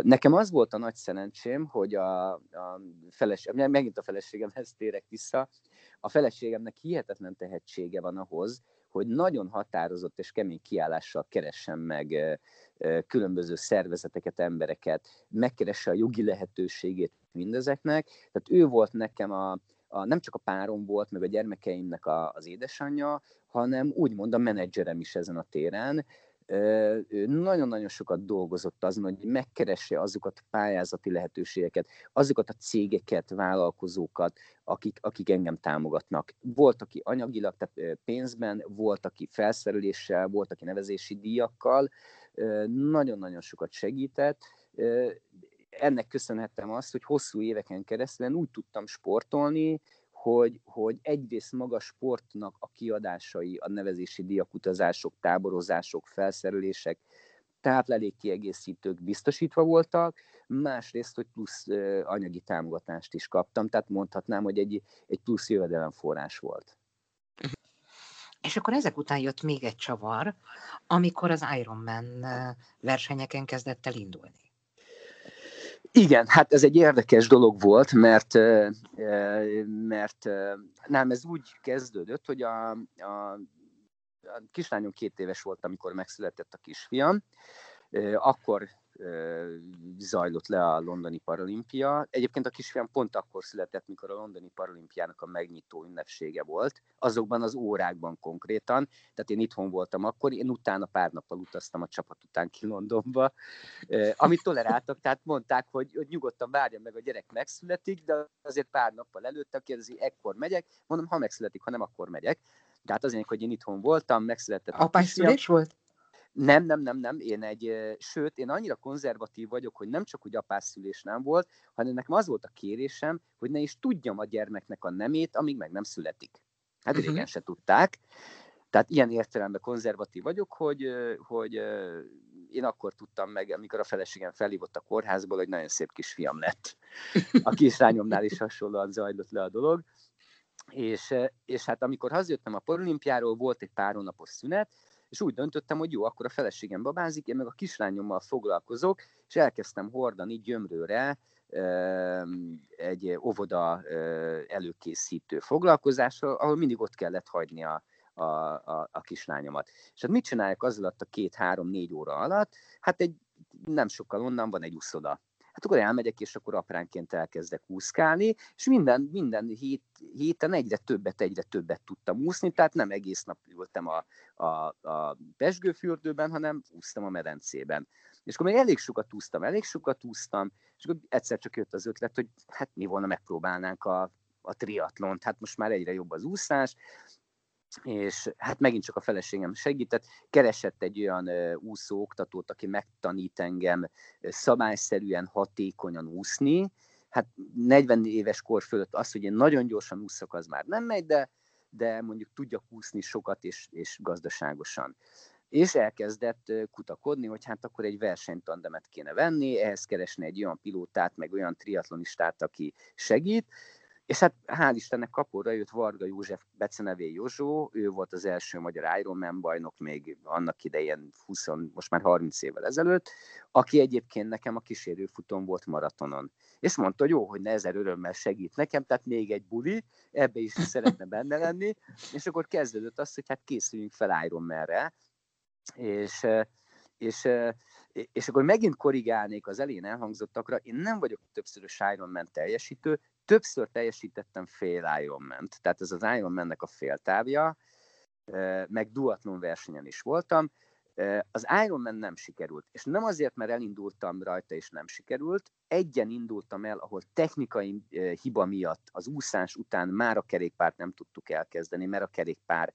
Nekem az volt a nagy szerencsém, hogy a, a feleség, megint a feleségemhez térek vissza, a feleségemnek hihetetlen tehetsége van ahhoz, hogy nagyon határozott és kemény kiállással keressen meg különböző szervezeteket, embereket, megkeresse a jogi lehetőségét mindezeknek. Tehát ő volt nekem a, a nem csak a párom volt, meg a gyermekeimnek a, az édesanyja, hanem úgymond a menedzserem is ezen a téren, ő nagyon-nagyon sokat dolgozott azon, hogy megkeresse azokat a pályázati lehetőségeket, azokat a cégeket, vállalkozókat, akik, akik engem támogatnak. Volt, aki anyagilag, tehát pénzben, volt, aki felszereléssel, volt, aki nevezési díjakkal, nagyon-nagyon sokat segített. Ennek köszönhettem azt, hogy hosszú éveken keresztül úgy tudtam sportolni, hogy, hogy egyrészt maga sportnak a kiadásai, a nevezési díjak, utazások, táborozások, felszerelések, táplálékkiegészítők biztosítva voltak, másrészt, hogy plusz anyagi támogatást is kaptam, tehát mondhatnám, hogy egy, egy plusz jövedelemforrás volt. És akkor ezek után jött még egy csavar, amikor az Ironman versenyeken kezdett el indulni. Igen, hát ez egy érdekes dolog volt, mert, mert nem, ez úgy kezdődött, hogy a, a, a kislányom két éves volt, amikor megszületett a kisfiam, akkor zajlott le a londoni paralimpia. Egyébként a kisfiam pont akkor született, mikor a londoni paralimpiának a megnyitó ünnepsége volt, azokban az órákban konkrétan, tehát én itthon voltam akkor, én utána pár nappal utaztam a csapat után ki Londonba, amit toleráltak, tehát mondták, hogy, hogy nyugodtan várja meg a gyerek megszületik, de azért pár nappal előtte kérdezi, ekkor megyek, mondom, ha megszületik, ha nem, akkor megyek. Tehát azért, hogy én itthon voltam, megszületett a Apás szülés volt? Nem, nem, nem, nem. Én egy, sőt, én annyira konzervatív vagyok, hogy nem csak, hogy apás szülés nem volt, hanem nekem az volt a kérésem, hogy ne is tudjam a gyermeknek a nemét, amíg meg nem születik. Hát Mhm. régen se tudták. Tehát ilyen értelemben konzervatív vagyok, hogy, hogy én akkor tudtam meg, amikor a feleségem felhívott a kórházból, hogy nagyon szép kisfiam lett. A kislányomnál is hasonlóan zajlott le a dolog. És, és hát amikor hazajöttem a paralimpiáról, volt egy pár hónapos szünet, és úgy döntöttem, hogy jó, akkor a feleségem babázik, én meg a kislányommal foglalkozok, és elkezdtem hordani gyömrőre egy óvoda előkészítő foglalkozásra, ahol mindig ott kellett hagyni a, a, a, a kislányomat. És hát mit csinálják az alatt a két-három-négy óra alatt? Hát egy nem sokkal onnan van egy úszoda. Hát akkor elmegyek, és akkor apránként elkezdek úszkálni, és minden, minden hét, héten egyre többet, egyre többet tudtam úszni, tehát nem egész nap ültem a, a, a pesgőfürdőben, hanem úsztam a medencében. És akkor még elég sokat úsztam, elég sokat úsztam, és akkor egyszer csak jött az ötlet, hogy hát mi volna megpróbálnánk a, a triatlont, hát most már egyre jobb az úszás, és hát megint csak a feleségem segített, keresett egy olyan úszó oktatót, aki megtanít engem szabályszerűen, hatékonyan úszni. Hát 40 éves kor fölött az, hogy én nagyon gyorsan úszok, az már nem megy, de, de mondjuk tudjak úszni sokat és, és gazdaságosan. És elkezdett kutakodni, hogy hát akkor egy versenytandemet kéne venni, ehhez keresni egy olyan pilótát, meg olyan triatlonistát, aki segít, és hát hál' Istennek kapóra jött Varga József becenevé Józsó, ő volt az első magyar Ironman bajnok még annak idején 20, most már 30 évvel ezelőtt, aki egyébként nekem a kísérőfuton volt maratonon. És mondta, hogy jó, hogy ne ezer örömmel segít nekem, tehát még egy buli, ebbe is szeretne benne lenni, és akkor kezdődött az, hogy hát készüljünk fel Ironmanre, és és, és akkor megint korrigálnék az elén elhangzottakra, én nem vagyok többszörös Ironman teljesítő, többször teljesítettem fél Ironman-t, tehát ez az Ironman-nek a féltávja, meg duatlon versenyen is voltam, az Ironman nem sikerült, és nem azért, mert elindultam rajta és nem sikerült, egyen indultam el, ahol technikai hiba miatt az úszás után már a kerékpárt nem tudtuk elkezdeni, mert a kerékpár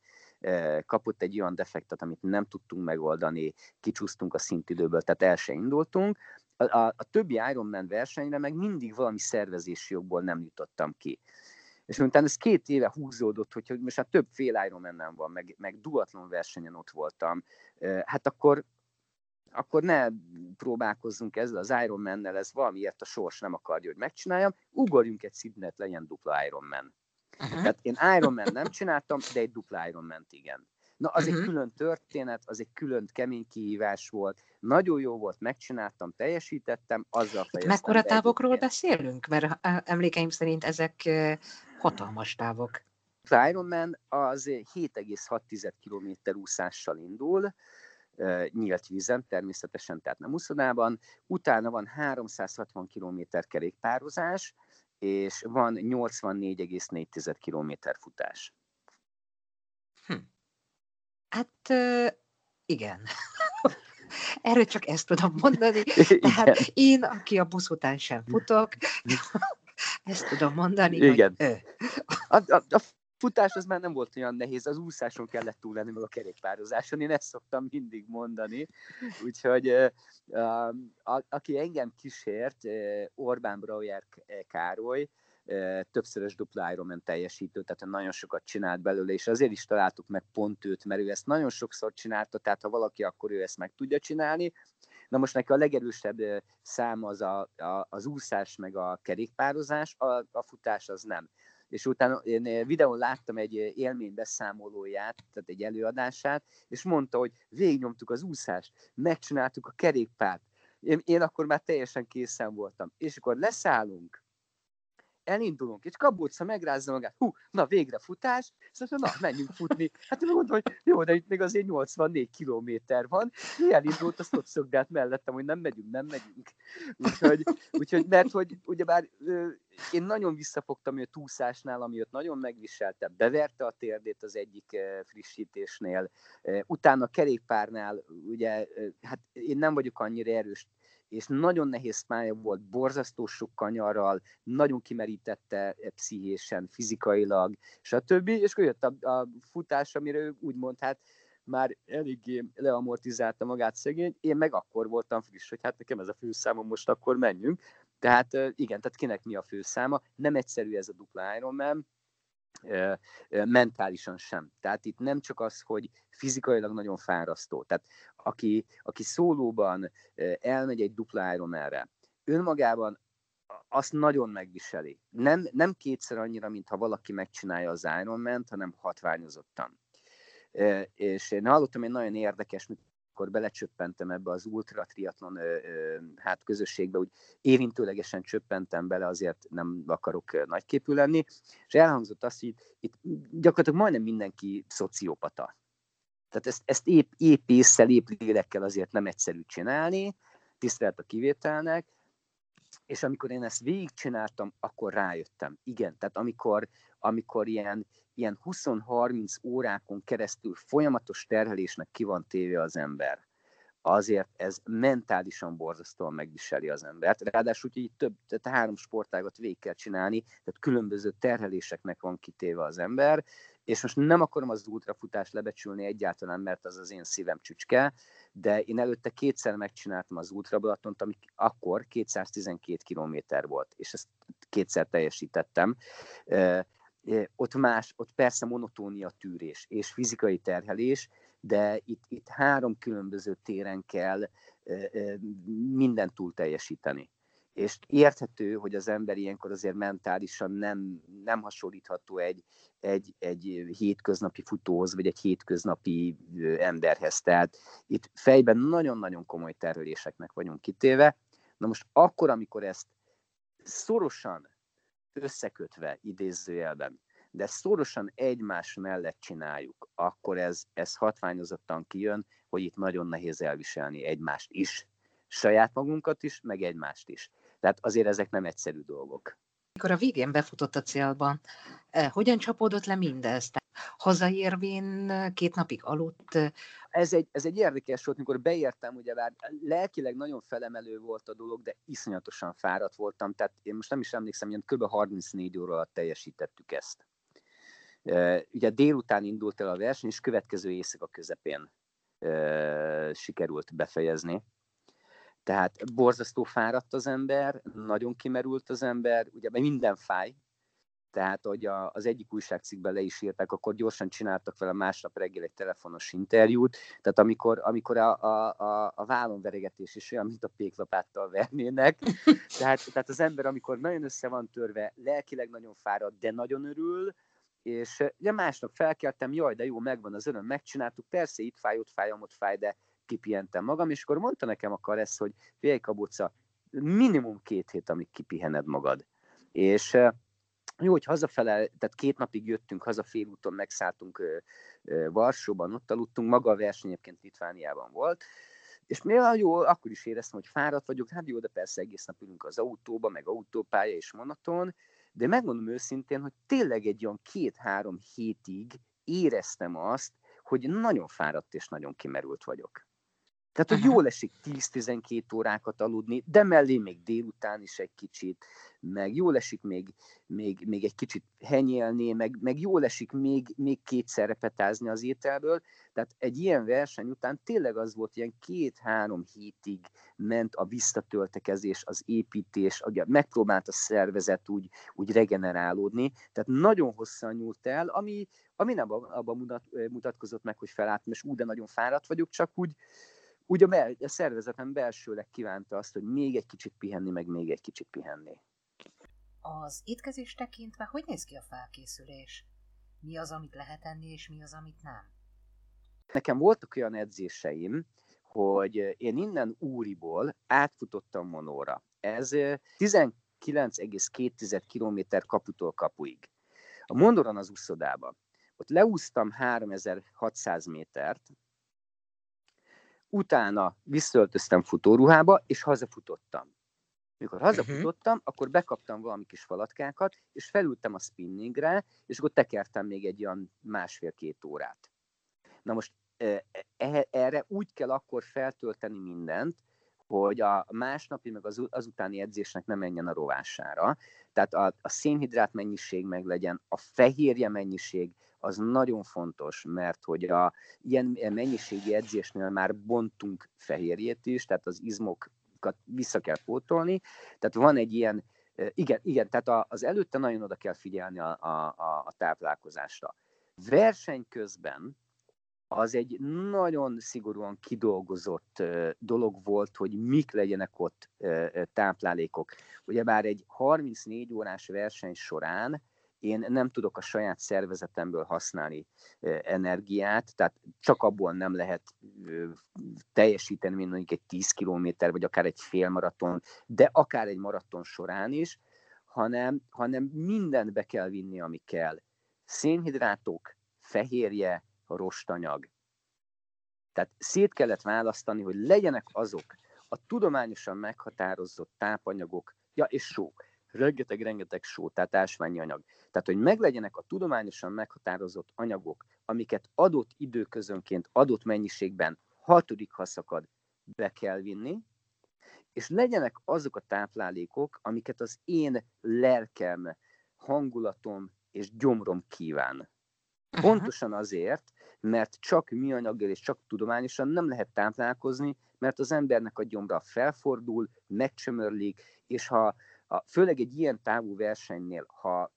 kapott egy olyan defektet, amit nem tudtunk megoldani, kicsúsztunk a szintidőből, tehát el se indultunk. A, a, a többi Ironman versenyre meg mindig valami szervezési jogból nem jutottam ki. És miután ez két éve húzódott, hogy most hát több fél Ironman van, meg, meg duatlon versenyen ott voltam, hát akkor, akkor ne próbálkozzunk ezzel az Ironman-nel, ez valamiért a sors nem akarja, hogy megcsináljam, ugorjunk egy szidnet, legyen dupla Ironman. Uh-huh. Tehát én Ironman nem csináltam, de egy dupla Ironman igen. Na, az uh-huh. egy külön történet, az egy külön kemény kihívás volt. Nagyon jó volt, megcsináltam, teljesítettem, azzal fejeztem. Mekkora távokról egyébként. beszélünk? Mert emlékeim szerint ezek hatalmas távok. Az Ironman az 7,6 km úszással indul, nyílt vízen, természetesen, tehát nem úszodában. Utána van 360 km kerékpározás, és van 84,4 km futás. Hm. Hát igen. Erről csak ezt tudom mondani. Tehát én, aki a busz után sem futok, ezt tudom mondani, Igen. hogy ő. A, a, a futás az már nem volt olyan nehéz, az úszáson kellett túl lenni, meg a kerékpározáson, én ezt szoktam mindig mondani, úgyhogy a, a, aki engem kísért, Orbán Brauer Károly, többszörös dupla Ironman teljesítő, tehát nagyon sokat csinált belőle, és azért is találtuk meg pont őt, mert ő ezt nagyon sokszor csinálta, tehát ha valaki, akkor ő ezt meg tudja csinálni. Na most neki a legerősebb szám az a, a, az úszás, meg a kerékpározás, a, a futás az nem. És utána én videón láttam egy élménybeszámolóját, tehát egy előadását, és mondta, hogy végignyomtuk az úszást, megcsináltuk a kerékpárt, én, én akkor már teljesen készen voltam, és akkor leszállunk, elindulunk, és Kabóca megrázza magát, hú, na végre futás, és azt mondja, na, menjünk futni. Hát én mondom, hogy jó, de itt még azért 84 kilométer van, mi elindult, azt ott szögdelt mellettem, hogy nem megyünk, nem megyünk. Úgyhogy, úgyhogy mert hogy ugyebár én nagyon visszafogtam a túszásnál, ami ott nagyon megviselte, beverte a térdét az egyik frissítésnél, utána a kerékpárnál, ugye, hát én nem vagyok annyira erős és nagyon nehéz pálya volt, borzasztó sok kanyarral, nagyon kimerítette pszichésen, fizikailag, stb. És akkor jött a, a futás, amire ő úgymond hát már eléggé leamortizálta magát szegény, én meg akkor voltam friss, hogy hát nekem ez a főszámom, most akkor menjünk. Tehát igen, tehát kinek mi a főszáma, nem egyszerű ez a dupla Ironman, mentálisan sem. Tehát itt nem csak az, hogy fizikailag nagyon fárasztó. Tehát aki, aki szólóban elmegy egy dupla Ironmanre, önmagában azt nagyon megviseli. Nem, nem kétszer annyira, mint ha valaki megcsinálja az Ironman-t, hanem hatványozottan. És én hallottam egy nagyon érdekes, amikor belecsöppentem ebbe az ultra triatlon hát közösségbe, úgy érintőlegesen csöppentem bele, azért nem akarok nagyképű lenni, és elhangzott azt, hogy itt gyakorlatilag majdnem mindenki szociopata. Tehát ezt, ezt épp, épp észszel, épp lélekkel azért nem egyszerű csinálni, tisztelt a kivételnek, és amikor én ezt végigcsináltam, akkor rájöttem. Igen, tehát amikor, amikor ilyen, ilyen 20-30 órákon keresztül folyamatos terhelésnek ki van téve az ember, azért ez mentálisan borzasztóan megviseli az embert. Ráadásul, így több, tehát három sportágat végig kell csinálni, tehát különböző terheléseknek van kitéve az ember, és most nem akarom az ultrafutást lebecsülni egyáltalán, mert az az én szívem csücske, de én előtte kétszer megcsináltam az ultrabalatont, ami akkor 212 kilométer volt, és ezt kétszer teljesítettem. Ott más, ott persze monotónia tűrés és fizikai terhelés, de itt, itt három különböző téren kell mindent túl teljesíteni és érthető, hogy az ember ilyenkor azért mentálisan nem, nem hasonlítható egy, egy, egy hétköznapi futóhoz, vagy egy hétköznapi emberhez. Tehát itt fejben nagyon-nagyon komoly terheléseknek vagyunk kitéve. Na most akkor, amikor ezt szorosan összekötve idézőjelben, de szorosan egymás mellett csináljuk, akkor ez, ez hatványozottan kijön, hogy itt nagyon nehéz elviselni egymást is, saját magunkat is, meg egymást is. Tehát azért ezek nem egyszerű dolgok. Mikor a végén befutott a célban, eh, hogyan csapódott le mindez? Hazaérvén eh, két napig aludt? Eh, ez egy, ez egy érdekes volt, mikor beértem, ugye bár lelkileg nagyon felemelő volt a dolog, de iszonyatosan fáradt voltam, tehát én most nem is emlékszem, ilyen kb. 34 óra alatt teljesítettük ezt. Ugye délután indult el a verseny, és következő éjszaka közepén sikerült befejezni tehát borzasztó fáradt az ember, nagyon kimerült az ember, ugye minden fáj, tehát, hogy a, az egyik újságcikkben le is írták, akkor gyorsan csináltak vele másnap reggel egy telefonos interjút, tehát amikor, amikor a, a, a, a vállon veregetés is olyan, mint a péklapáttal vernének, tehát, tehát az ember, amikor nagyon össze van törve, lelkileg nagyon fáradt, de nagyon örül, és ugye másnap felkeltem, jaj, de jó, megvan az öröm, megcsináltuk, persze itt fáj, ott fáj, ott fáj, de kipihentem magam, és akkor mondta nekem a Karesz, hogy figyelj Kabuca, minimum két hét, amíg kipihened magad. És jó, hogy hazafele, tehát két napig jöttünk haza, félúton megszálltunk Varsóban, ott aludtunk, maga a verseny egyébként Litvániában volt, és mivel jó, akkor is éreztem, hogy fáradt vagyok, hát jó, de persze egész nap ülünk az autóba, meg autópálya és monoton, de megmondom őszintén, hogy tényleg egy olyan két-három hétig éreztem azt, hogy nagyon fáradt és nagyon kimerült vagyok. Tehát, hogy jól esik 10-12 órákat aludni, de mellé még délután is egy kicsit, meg jól esik még, még, még egy kicsit henyélni, meg, meg jól esik még, még kétszer repetázni az ételből. Tehát egy ilyen verseny után tényleg az volt, ilyen két-három hétig ment a visszatöltekezés, az építés, ugye megpróbált a szervezet úgy, úgy regenerálódni, tehát nagyon hosszan nyúlt el, ami, ami nem abban mutat, mutatkozott meg, hogy felálltam, és úgy, de nagyon fáradt vagyok, csak úgy, úgy a, a szervezetem belsőleg kívánta azt, hogy még egy kicsit pihenni, meg még egy kicsit pihenni. Az étkezés tekintve hogy néz ki a felkészülés? Mi az, amit lehet enni, és mi az, amit nem? Nekem voltak olyan edzéseim, hogy én innen Úriból átfutottam Monóra. Ez 19,2 km kaputól kapuig. A Mondoron az uszodába. Ott leúztam 3600 métert, utána visszaöltöztem futóruhába, és hazafutottam. Mikor hazafutottam, uh-huh. akkor bekaptam valami kis falatkákat, és felültem a spinningre, és akkor tekertem még egy olyan másfél-két órát. Na most e, e, erre úgy kell akkor feltölteni mindent, hogy a másnapi, meg az, azutáni edzésnek nem menjen a rovására. Tehát a, a szénhidrát mennyiség meg legyen, a fehérje mennyiség, az nagyon fontos, mert hogy a ilyen mennyiségi edzésnél már bontunk fehérjét is, tehát az izmokat vissza kell pótolni, tehát van egy ilyen, igen, igen tehát az előtte nagyon oda kell figyelni a, a, a táplálkozásra. Verseny közben az egy nagyon szigorúan kidolgozott dolog volt, hogy mik legyenek ott táplálékok. Ugyebár egy 34 órás verseny során én nem tudok a saját szervezetemből használni energiát, tehát csak abból nem lehet teljesíteni, mint mondjuk egy 10 kilométer, vagy akár egy félmaraton, de akár egy maraton során is, hanem, hanem mindent be kell vinni, ami kell. Szénhidrátok, fehérje, rostanyag. Tehát szét kellett választani, hogy legyenek azok a tudományosan meghatározott tápanyagok, ja, és só, rengeteg-rengeteg só, tehát ásványi anyag. Tehát, hogy meglegyenek a tudományosan meghatározott anyagok, amiket adott időközönként, adott mennyiségben, hatodik haszakad be kell vinni, és legyenek azok a táplálékok, amiket az én lelkem, hangulatom és gyomrom kíván. Pontosan azért, mert csak műanyaggal és csak tudományosan nem lehet táplálkozni, mert az embernek a gyomra felfordul, megcsömörlik, és ha a, főleg egy ilyen távú versenynél, ha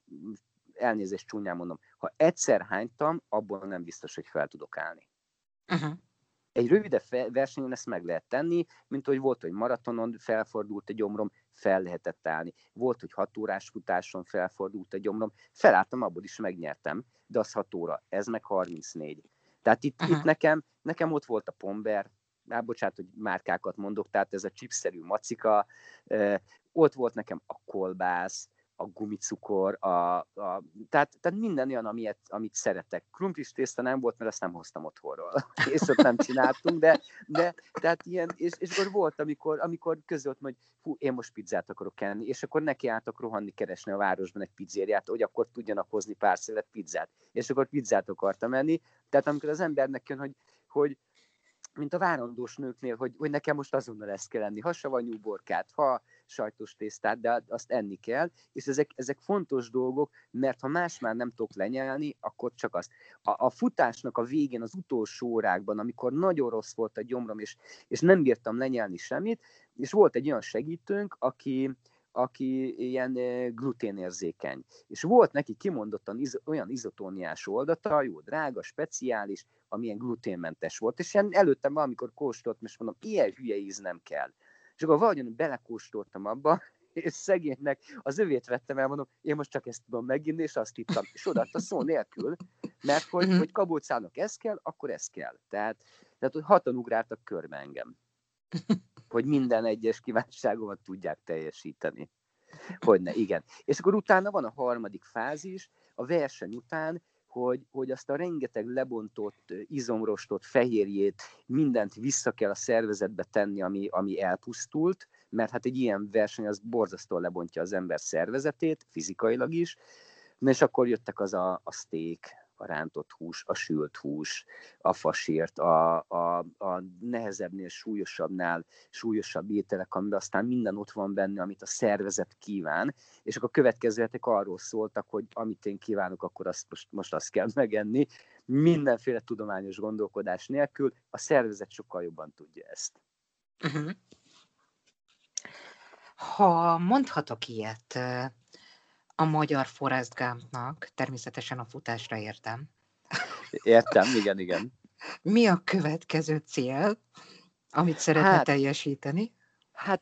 elnézést csúnyán mondom, ha egyszer hánytam, abból nem biztos, hogy fel tudok állni. Uh-huh. Egy rövidebb versenyen ezt meg lehet tenni, mint hogy volt, hogy maratonon felfordult egy gyomrom, fel lehetett állni. Volt, hogy hat órás futáson felfordult egy gyomrom, felálltam, abból is megnyertem, de az 6 óra, ez meg 34. Tehát itt, uh-huh. itt nekem, nekem ott volt a Pomber, hát bocsánat, hogy márkákat mondok, tehát ez a chipszerű macika, ott volt nekem a kolbász, a gumicukor, a, a, tehát, tehát minden olyan, amit, amit szeretek. Krumplis tészta nem volt, mert azt nem hoztam otthonról. és ott nem csináltunk, de, de tehát ilyen, és, és akkor volt, amikor, amikor közöltem, hogy fú, én most pizzát akarok enni, és akkor neki álltak rohanni keresni a városban egy pizzériát, hogy akkor tudjanak hozni pár szelet pizzát. És akkor pizzát akartam enni. Tehát amikor az embernek jön, hogy, hogy mint a várandós nőknél, hogy, hogy nekem most azonnal ezt kell enni, ha savanyú borkát, ha sajtos tésztát, de azt enni kell, és ezek, ezek fontos dolgok, mert ha más már nem tudok lenyelni, akkor csak azt. A, a futásnak a végén, az utolsó órákban, amikor nagyon rossz volt a gyomrom, és, és nem bírtam lenyelni semmit, és volt egy olyan segítőnk, aki, aki ilyen gluténérzékeny. És volt neki kimondottan iz, olyan izotóniás oldata, jó, drága, speciális, amilyen gluténmentes volt, és ilyen előttem valamikor kóstoltam, és mondom, ilyen hülye íz nem kell. És akkor valahogyan belekóstoltam abba, és szegénynek az övét vettem el, mondom, én most csak ezt tudom meginni, és azt hittem, és odaadta szó nélkül, mert hogy, mhm. hogy kabócának ez kell, akkor ez kell. Tehát, tehát hogy hatan ugráltak körbe engem. Hogy minden egyes kívánságomat tudják teljesíteni. Hogyne, igen. És akkor utána van a harmadik fázis, a verseny után hogy, hogy azt a rengeteg lebontott izomrostot, fehérjét, mindent vissza kell a szervezetbe tenni, ami, ami elpusztult, mert hát egy ilyen verseny az borzasztóan lebontja az ember szervezetét, fizikailag is, és akkor jöttek az a, a steak, a rántott hús, a sült hús, a fasírt, a, a, a nehezebbnél, súlyosabbnál súlyosabb ételek, amiben aztán minden ott van benne, amit a szervezet kíván, és akkor a következő hetek arról szóltak, hogy amit én kívánok, akkor azt most, most azt kell megenni, mindenféle tudományos gondolkodás nélkül, a szervezet sokkal jobban tudja ezt. Uh-huh. Ha mondhatok ilyet, a magyar Forrest Gumpnak, természetesen a futásra értem. Értem, igen, igen. Mi a következő cél, amit szeretne hát, teljesíteni? Hát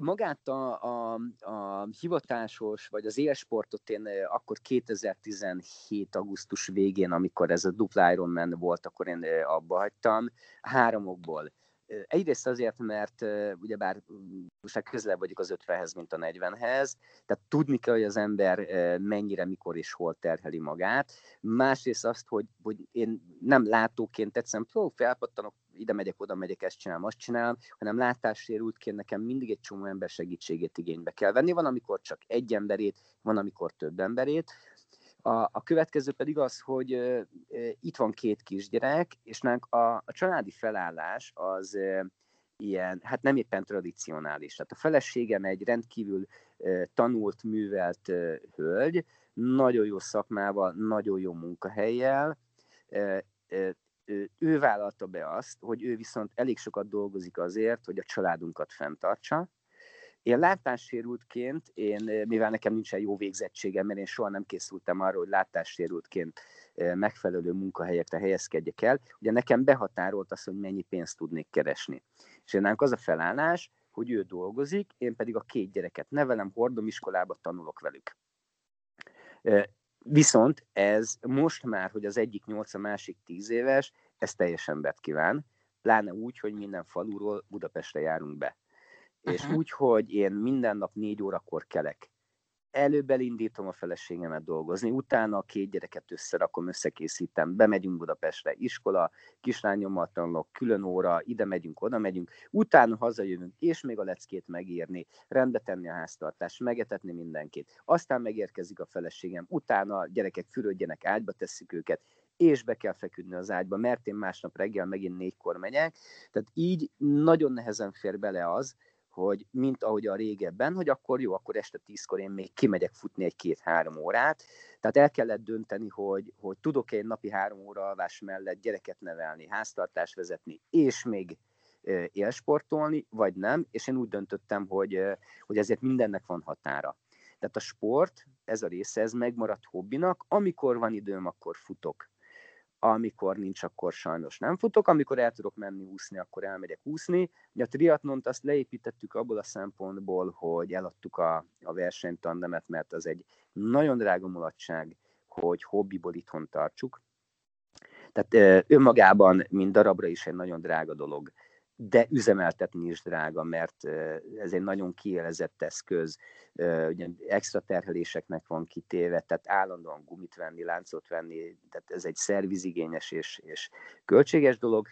magát a, a, a hivatásos, vagy az élsportot én akkor 2017. augusztus végén, amikor ez a dupla Ironman volt, akkor én abba hagytam, háromokból. Egyrészt azért, mert ugyebár most közelebb vagyok az 50-hez, mint a 40-hez, tehát tudni kell, hogy az ember mennyire, mikor és hol terheli magát. Másrészt azt, hogy, hogy én nem látóként egyszerűen ó, felpattanok, ide megyek, oda megyek, ezt csinálom, azt csinálom, hanem látássérültként nekem mindig egy csomó ember segítségét igénybe kell venni. Van, amikor csak egy emberét, van, amikor több emberét, a, a következő pedig az, hogy uh, itt van két kisgyerek, és nálunk a, a családi felállás az uh, ilyen, hát nem éppen tradicionális. Tehát a feleségem egy rendkívül uh, tanult, művelt uh, hölgy, nagyon jó szakmával, nagyon jó munkahelyjel, uh, uh, ő vállalta be azt, hogy ő viszont elég sokat dolgozik azért, hogy a családunkat fenntartsa, én látássérültként, én, mivel nekem nincsen jó végzettségem, mert én soha nem készültem arra, hogy látássérültként megfelelő munkahelyekre helyezkedjek el, ugye nekem behatárolt az, hogy mennyi pénzt tudnék keresni. És én az a felállás, hogy ő dolgozik, én pedig a két gyereket nevelem, hordom, iskolába tanulok velük. Viszont ez most már, hogy az egyik 8, a másik 10 éves, ez teljesen bet kíván, pláne úgy, hogy minden faluról Budapestre járunk be. És úgy, hogy én minden nap négy órakor kelek, előbb elindítom a feleségemet dolgozni, utána a két gyereket összerakom, összekészítem, bemegyünk Budapestre, iskola, kislányommal tanulok, külön óra, ide megyünk, oda megyünk, utána hazajövünk, és még a leckét megírni, rendbe tenni a háztartást, megetetni mindenkit. Aztán megérkezik a feleségem, utána a gyerekek fürödjenek, ágyba tesszük őket, és be kell feküdni az ágyba, mert én másnap reggel megint négykor megyek. Tehát így nagyon nehezen fér bele az, hogy mint ahogy a régebben, hogy akkor jó, akkor este tízkor én még kimegyek futni egy két-három órát. Tehát el kellett dönteni, hogy, hogy tudok-e egy napi három óra alvás mellett gyereket nevelni, háztartást vezetni, és még élsportolni, vagy nem, és én úgy döntöttem, hogy, hogy ezért mindennek van határa. Tehát a sport, ez a része, ez megmaradt hobbinak, amikor van időm, akkor futok amikor nincs, akkor sajnos nem futok, amikor el tudok menni úszni, akkor elmegyek úszni. Ugye a triatlont azt leépítettük abból a szempontból, hogy eladtuk a, a versenytandemet, mert az egy nagyon drága mulatság, hogy hobbiból itthon tartsuk. Tehát önmagában, mint darabra is egy nagyon drága dolog de üzemeltetni is drága, mert ez egy nagyon kielezett eszköz, ugye extra terheléseknek van kitéve, tehát állandóan gumit venni, láncot venni, tehát ez egy szervizigényes és, és költséges dolog,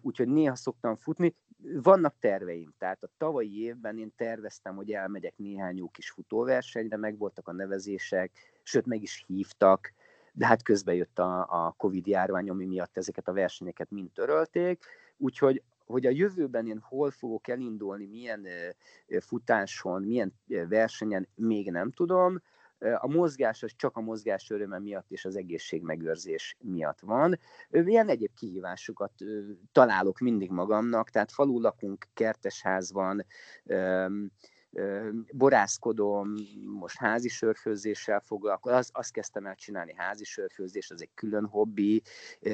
úgyhogy néha szoktam futni. Vannak terveim, tehát a tavalyi évben én terveztem, hogy elmegyek néhány jó kis futóversenyre, meg voltak a nevezések, sőt meg is hívtak, de hát közben jött a, a Covid járvány, ami miatt ezeket a versenyeket mind törölték, úgyhogy hogy a jövőben én hol fogok elindulni, milyen futáson, milyen versenyen, még nem tudom. A mozgás az csak a mozgás öröme miatt és az egészségmegőrzés miatt van. Ilyen egyéb kihívásokat találok mindig magamnak, tehát falu lakunk, kertes van, borászkodom, most házi sörfőzéssel foglalkozom, az, azt kezdtem el csinálni, házi sörfőzés, az egy külön hobbi,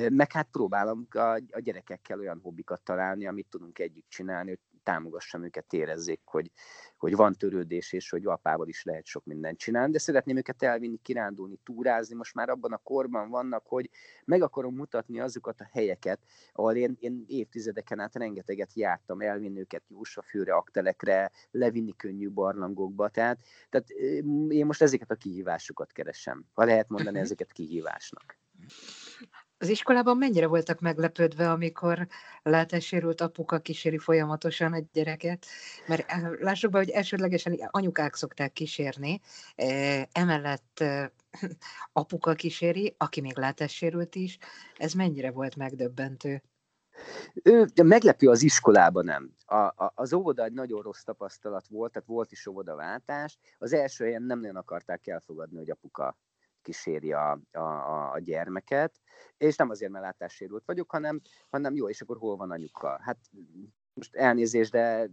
meg hát próbálom a, a gyerekekkel olyan hobbikat találni, amit tudunk együtt csinálni, támogassam őket, érezzék, hogy, hogy van törődés, és hogy apával is lehet sok mindent csinálni, de szeretném őket elvinni, kirándulni, túrázni, most már abban a korban vannak, hogy meg akarom mutatni azokat a helyeket, ahol én, én évtizedeken át rengeteget jártam, elvinni őket Jósafőre, aktelekre, levinni könnyű barlangokba, tehát, tehát én most ezeket a kihívásokat keresem, ha lehet mondani ezeket kihívásnak. Az iskolában mennyire voltak meglepődve, amikor látássérült apuka kíséri folyamatosan egy gyereket? Mert eh, lássuk be, hogy elsődlegesen anyukák szokták kísérni, eh, emellett eh, apuka kíséri, aki még látássérült is. Ez mennyire volt megdöbbentő? Ő, meglepő az iskolában nem. A, a, az óvoda egy nagyon rossz tapasztalat volt, tehát volt is óvodaváltás. Az első helyen nem nagyon akarták elfogadni, hogy apuka kíséri a, a, a gyermeket, és nem azért, mert látássérült vagyok, hanem, hanem jó, és akkor hol van anyuka? Hát most elnézést, de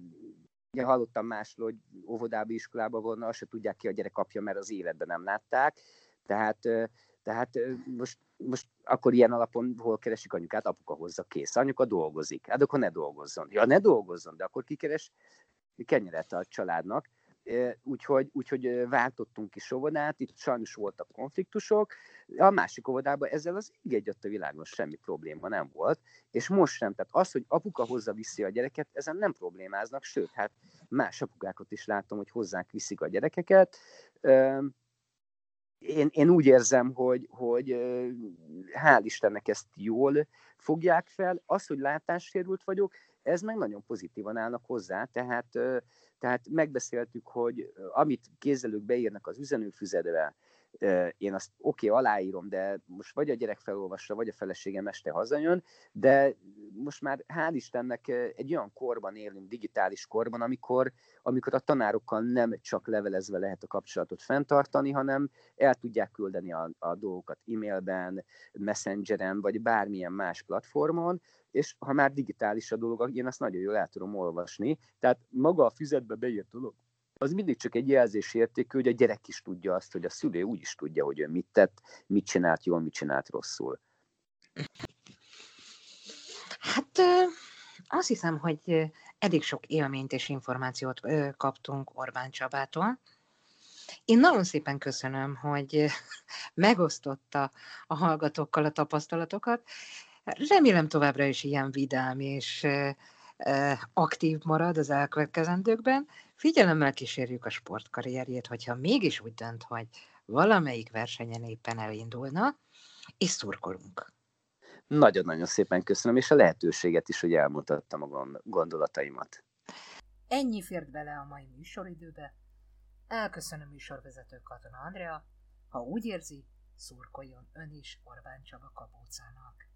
ja, hallottam másról, hogy óvodába, iskolába volna, azt se tudják ki a gyerek apja, mert az életben nem látták. Tehát, tehát most, most akkor ilyen alapon hol keresik anyukát? Apuka hozza kész. Anyuka dolgozik. Hát akkor ne dolgozzon. Ja, ne dolgozzon, de akkor kikeres kenyeret a családnak úgyhogy, úgyhogy váltottunk is óvodát, itt sajnos voltak konfliktusok, a másik óvodában ezzel az ég a világon semmi probléma nem volt, és most sem, tehát az, hogy apuka hozza viszi a gyereket, ezen nem problémáznak, sőt, hát más apukákat is látom, hogy hozzák viszik a gyerekeket, én, én úgy érzem, hogy, hogy hál' Istennek ezt jól fogják fel. Az, hogy látássérült vagyok, ez meg nagyon pozitívan állnak hozzá, tehát, tehát megbeszéltük, hogy amit kézzelők beírnak az üzenőfüzedbe, én azt oké, okay, aláírom, de most vagy a gyerek felolvassa, vagy a feleségem este hazajön, de most már hál' Istennek egy olyan korban élünk, digitális korban, amikor, amikor a tanárokkal nem csak levelezve lehet a kapcsolatot fenntartani, hanem el tudják küldeni a, a dolgokat e-mailben, messengeren, vagy bármilyen más platformon, és ha már digitális a dolog, én azt nagyon jól el tudom olvasni. Tehát maga a füzetbe beírt dolog, az mindig csak egy jelzésértékű, hogy a gyerek is tudja azt, hogy a szülő úgy is tudja, hogy ő mit tett, mit csinált jól, mit csinált rosszul. Hát azt hiszem, hogy eddig sok élményt és információt kaptunk Orbán Csabától, Én nagyon szépen köszönöm, hogy megosztotta a hallgatókkal a tapasztalatokat. Remélem továbbra is ilyen vidám és aktív marad az elkövetkezendőkben. Figyelemmel kísérjük a sportkarrierjét, hogyha mégis úgy dönt, hogy valamelyik versenyen éppen elindulna, és szurkolunk. Nagyon-nagyon szépen köszönöm, és a lehetőséget is, hogy elmutattam a gondolataimat. Ennyi fért bele a mai műsoridőbe. Elköszönöm műsorvezető Katona Andrea. Ha úgy érzi, szurkoljon ön is Orbán Csaba kapócának.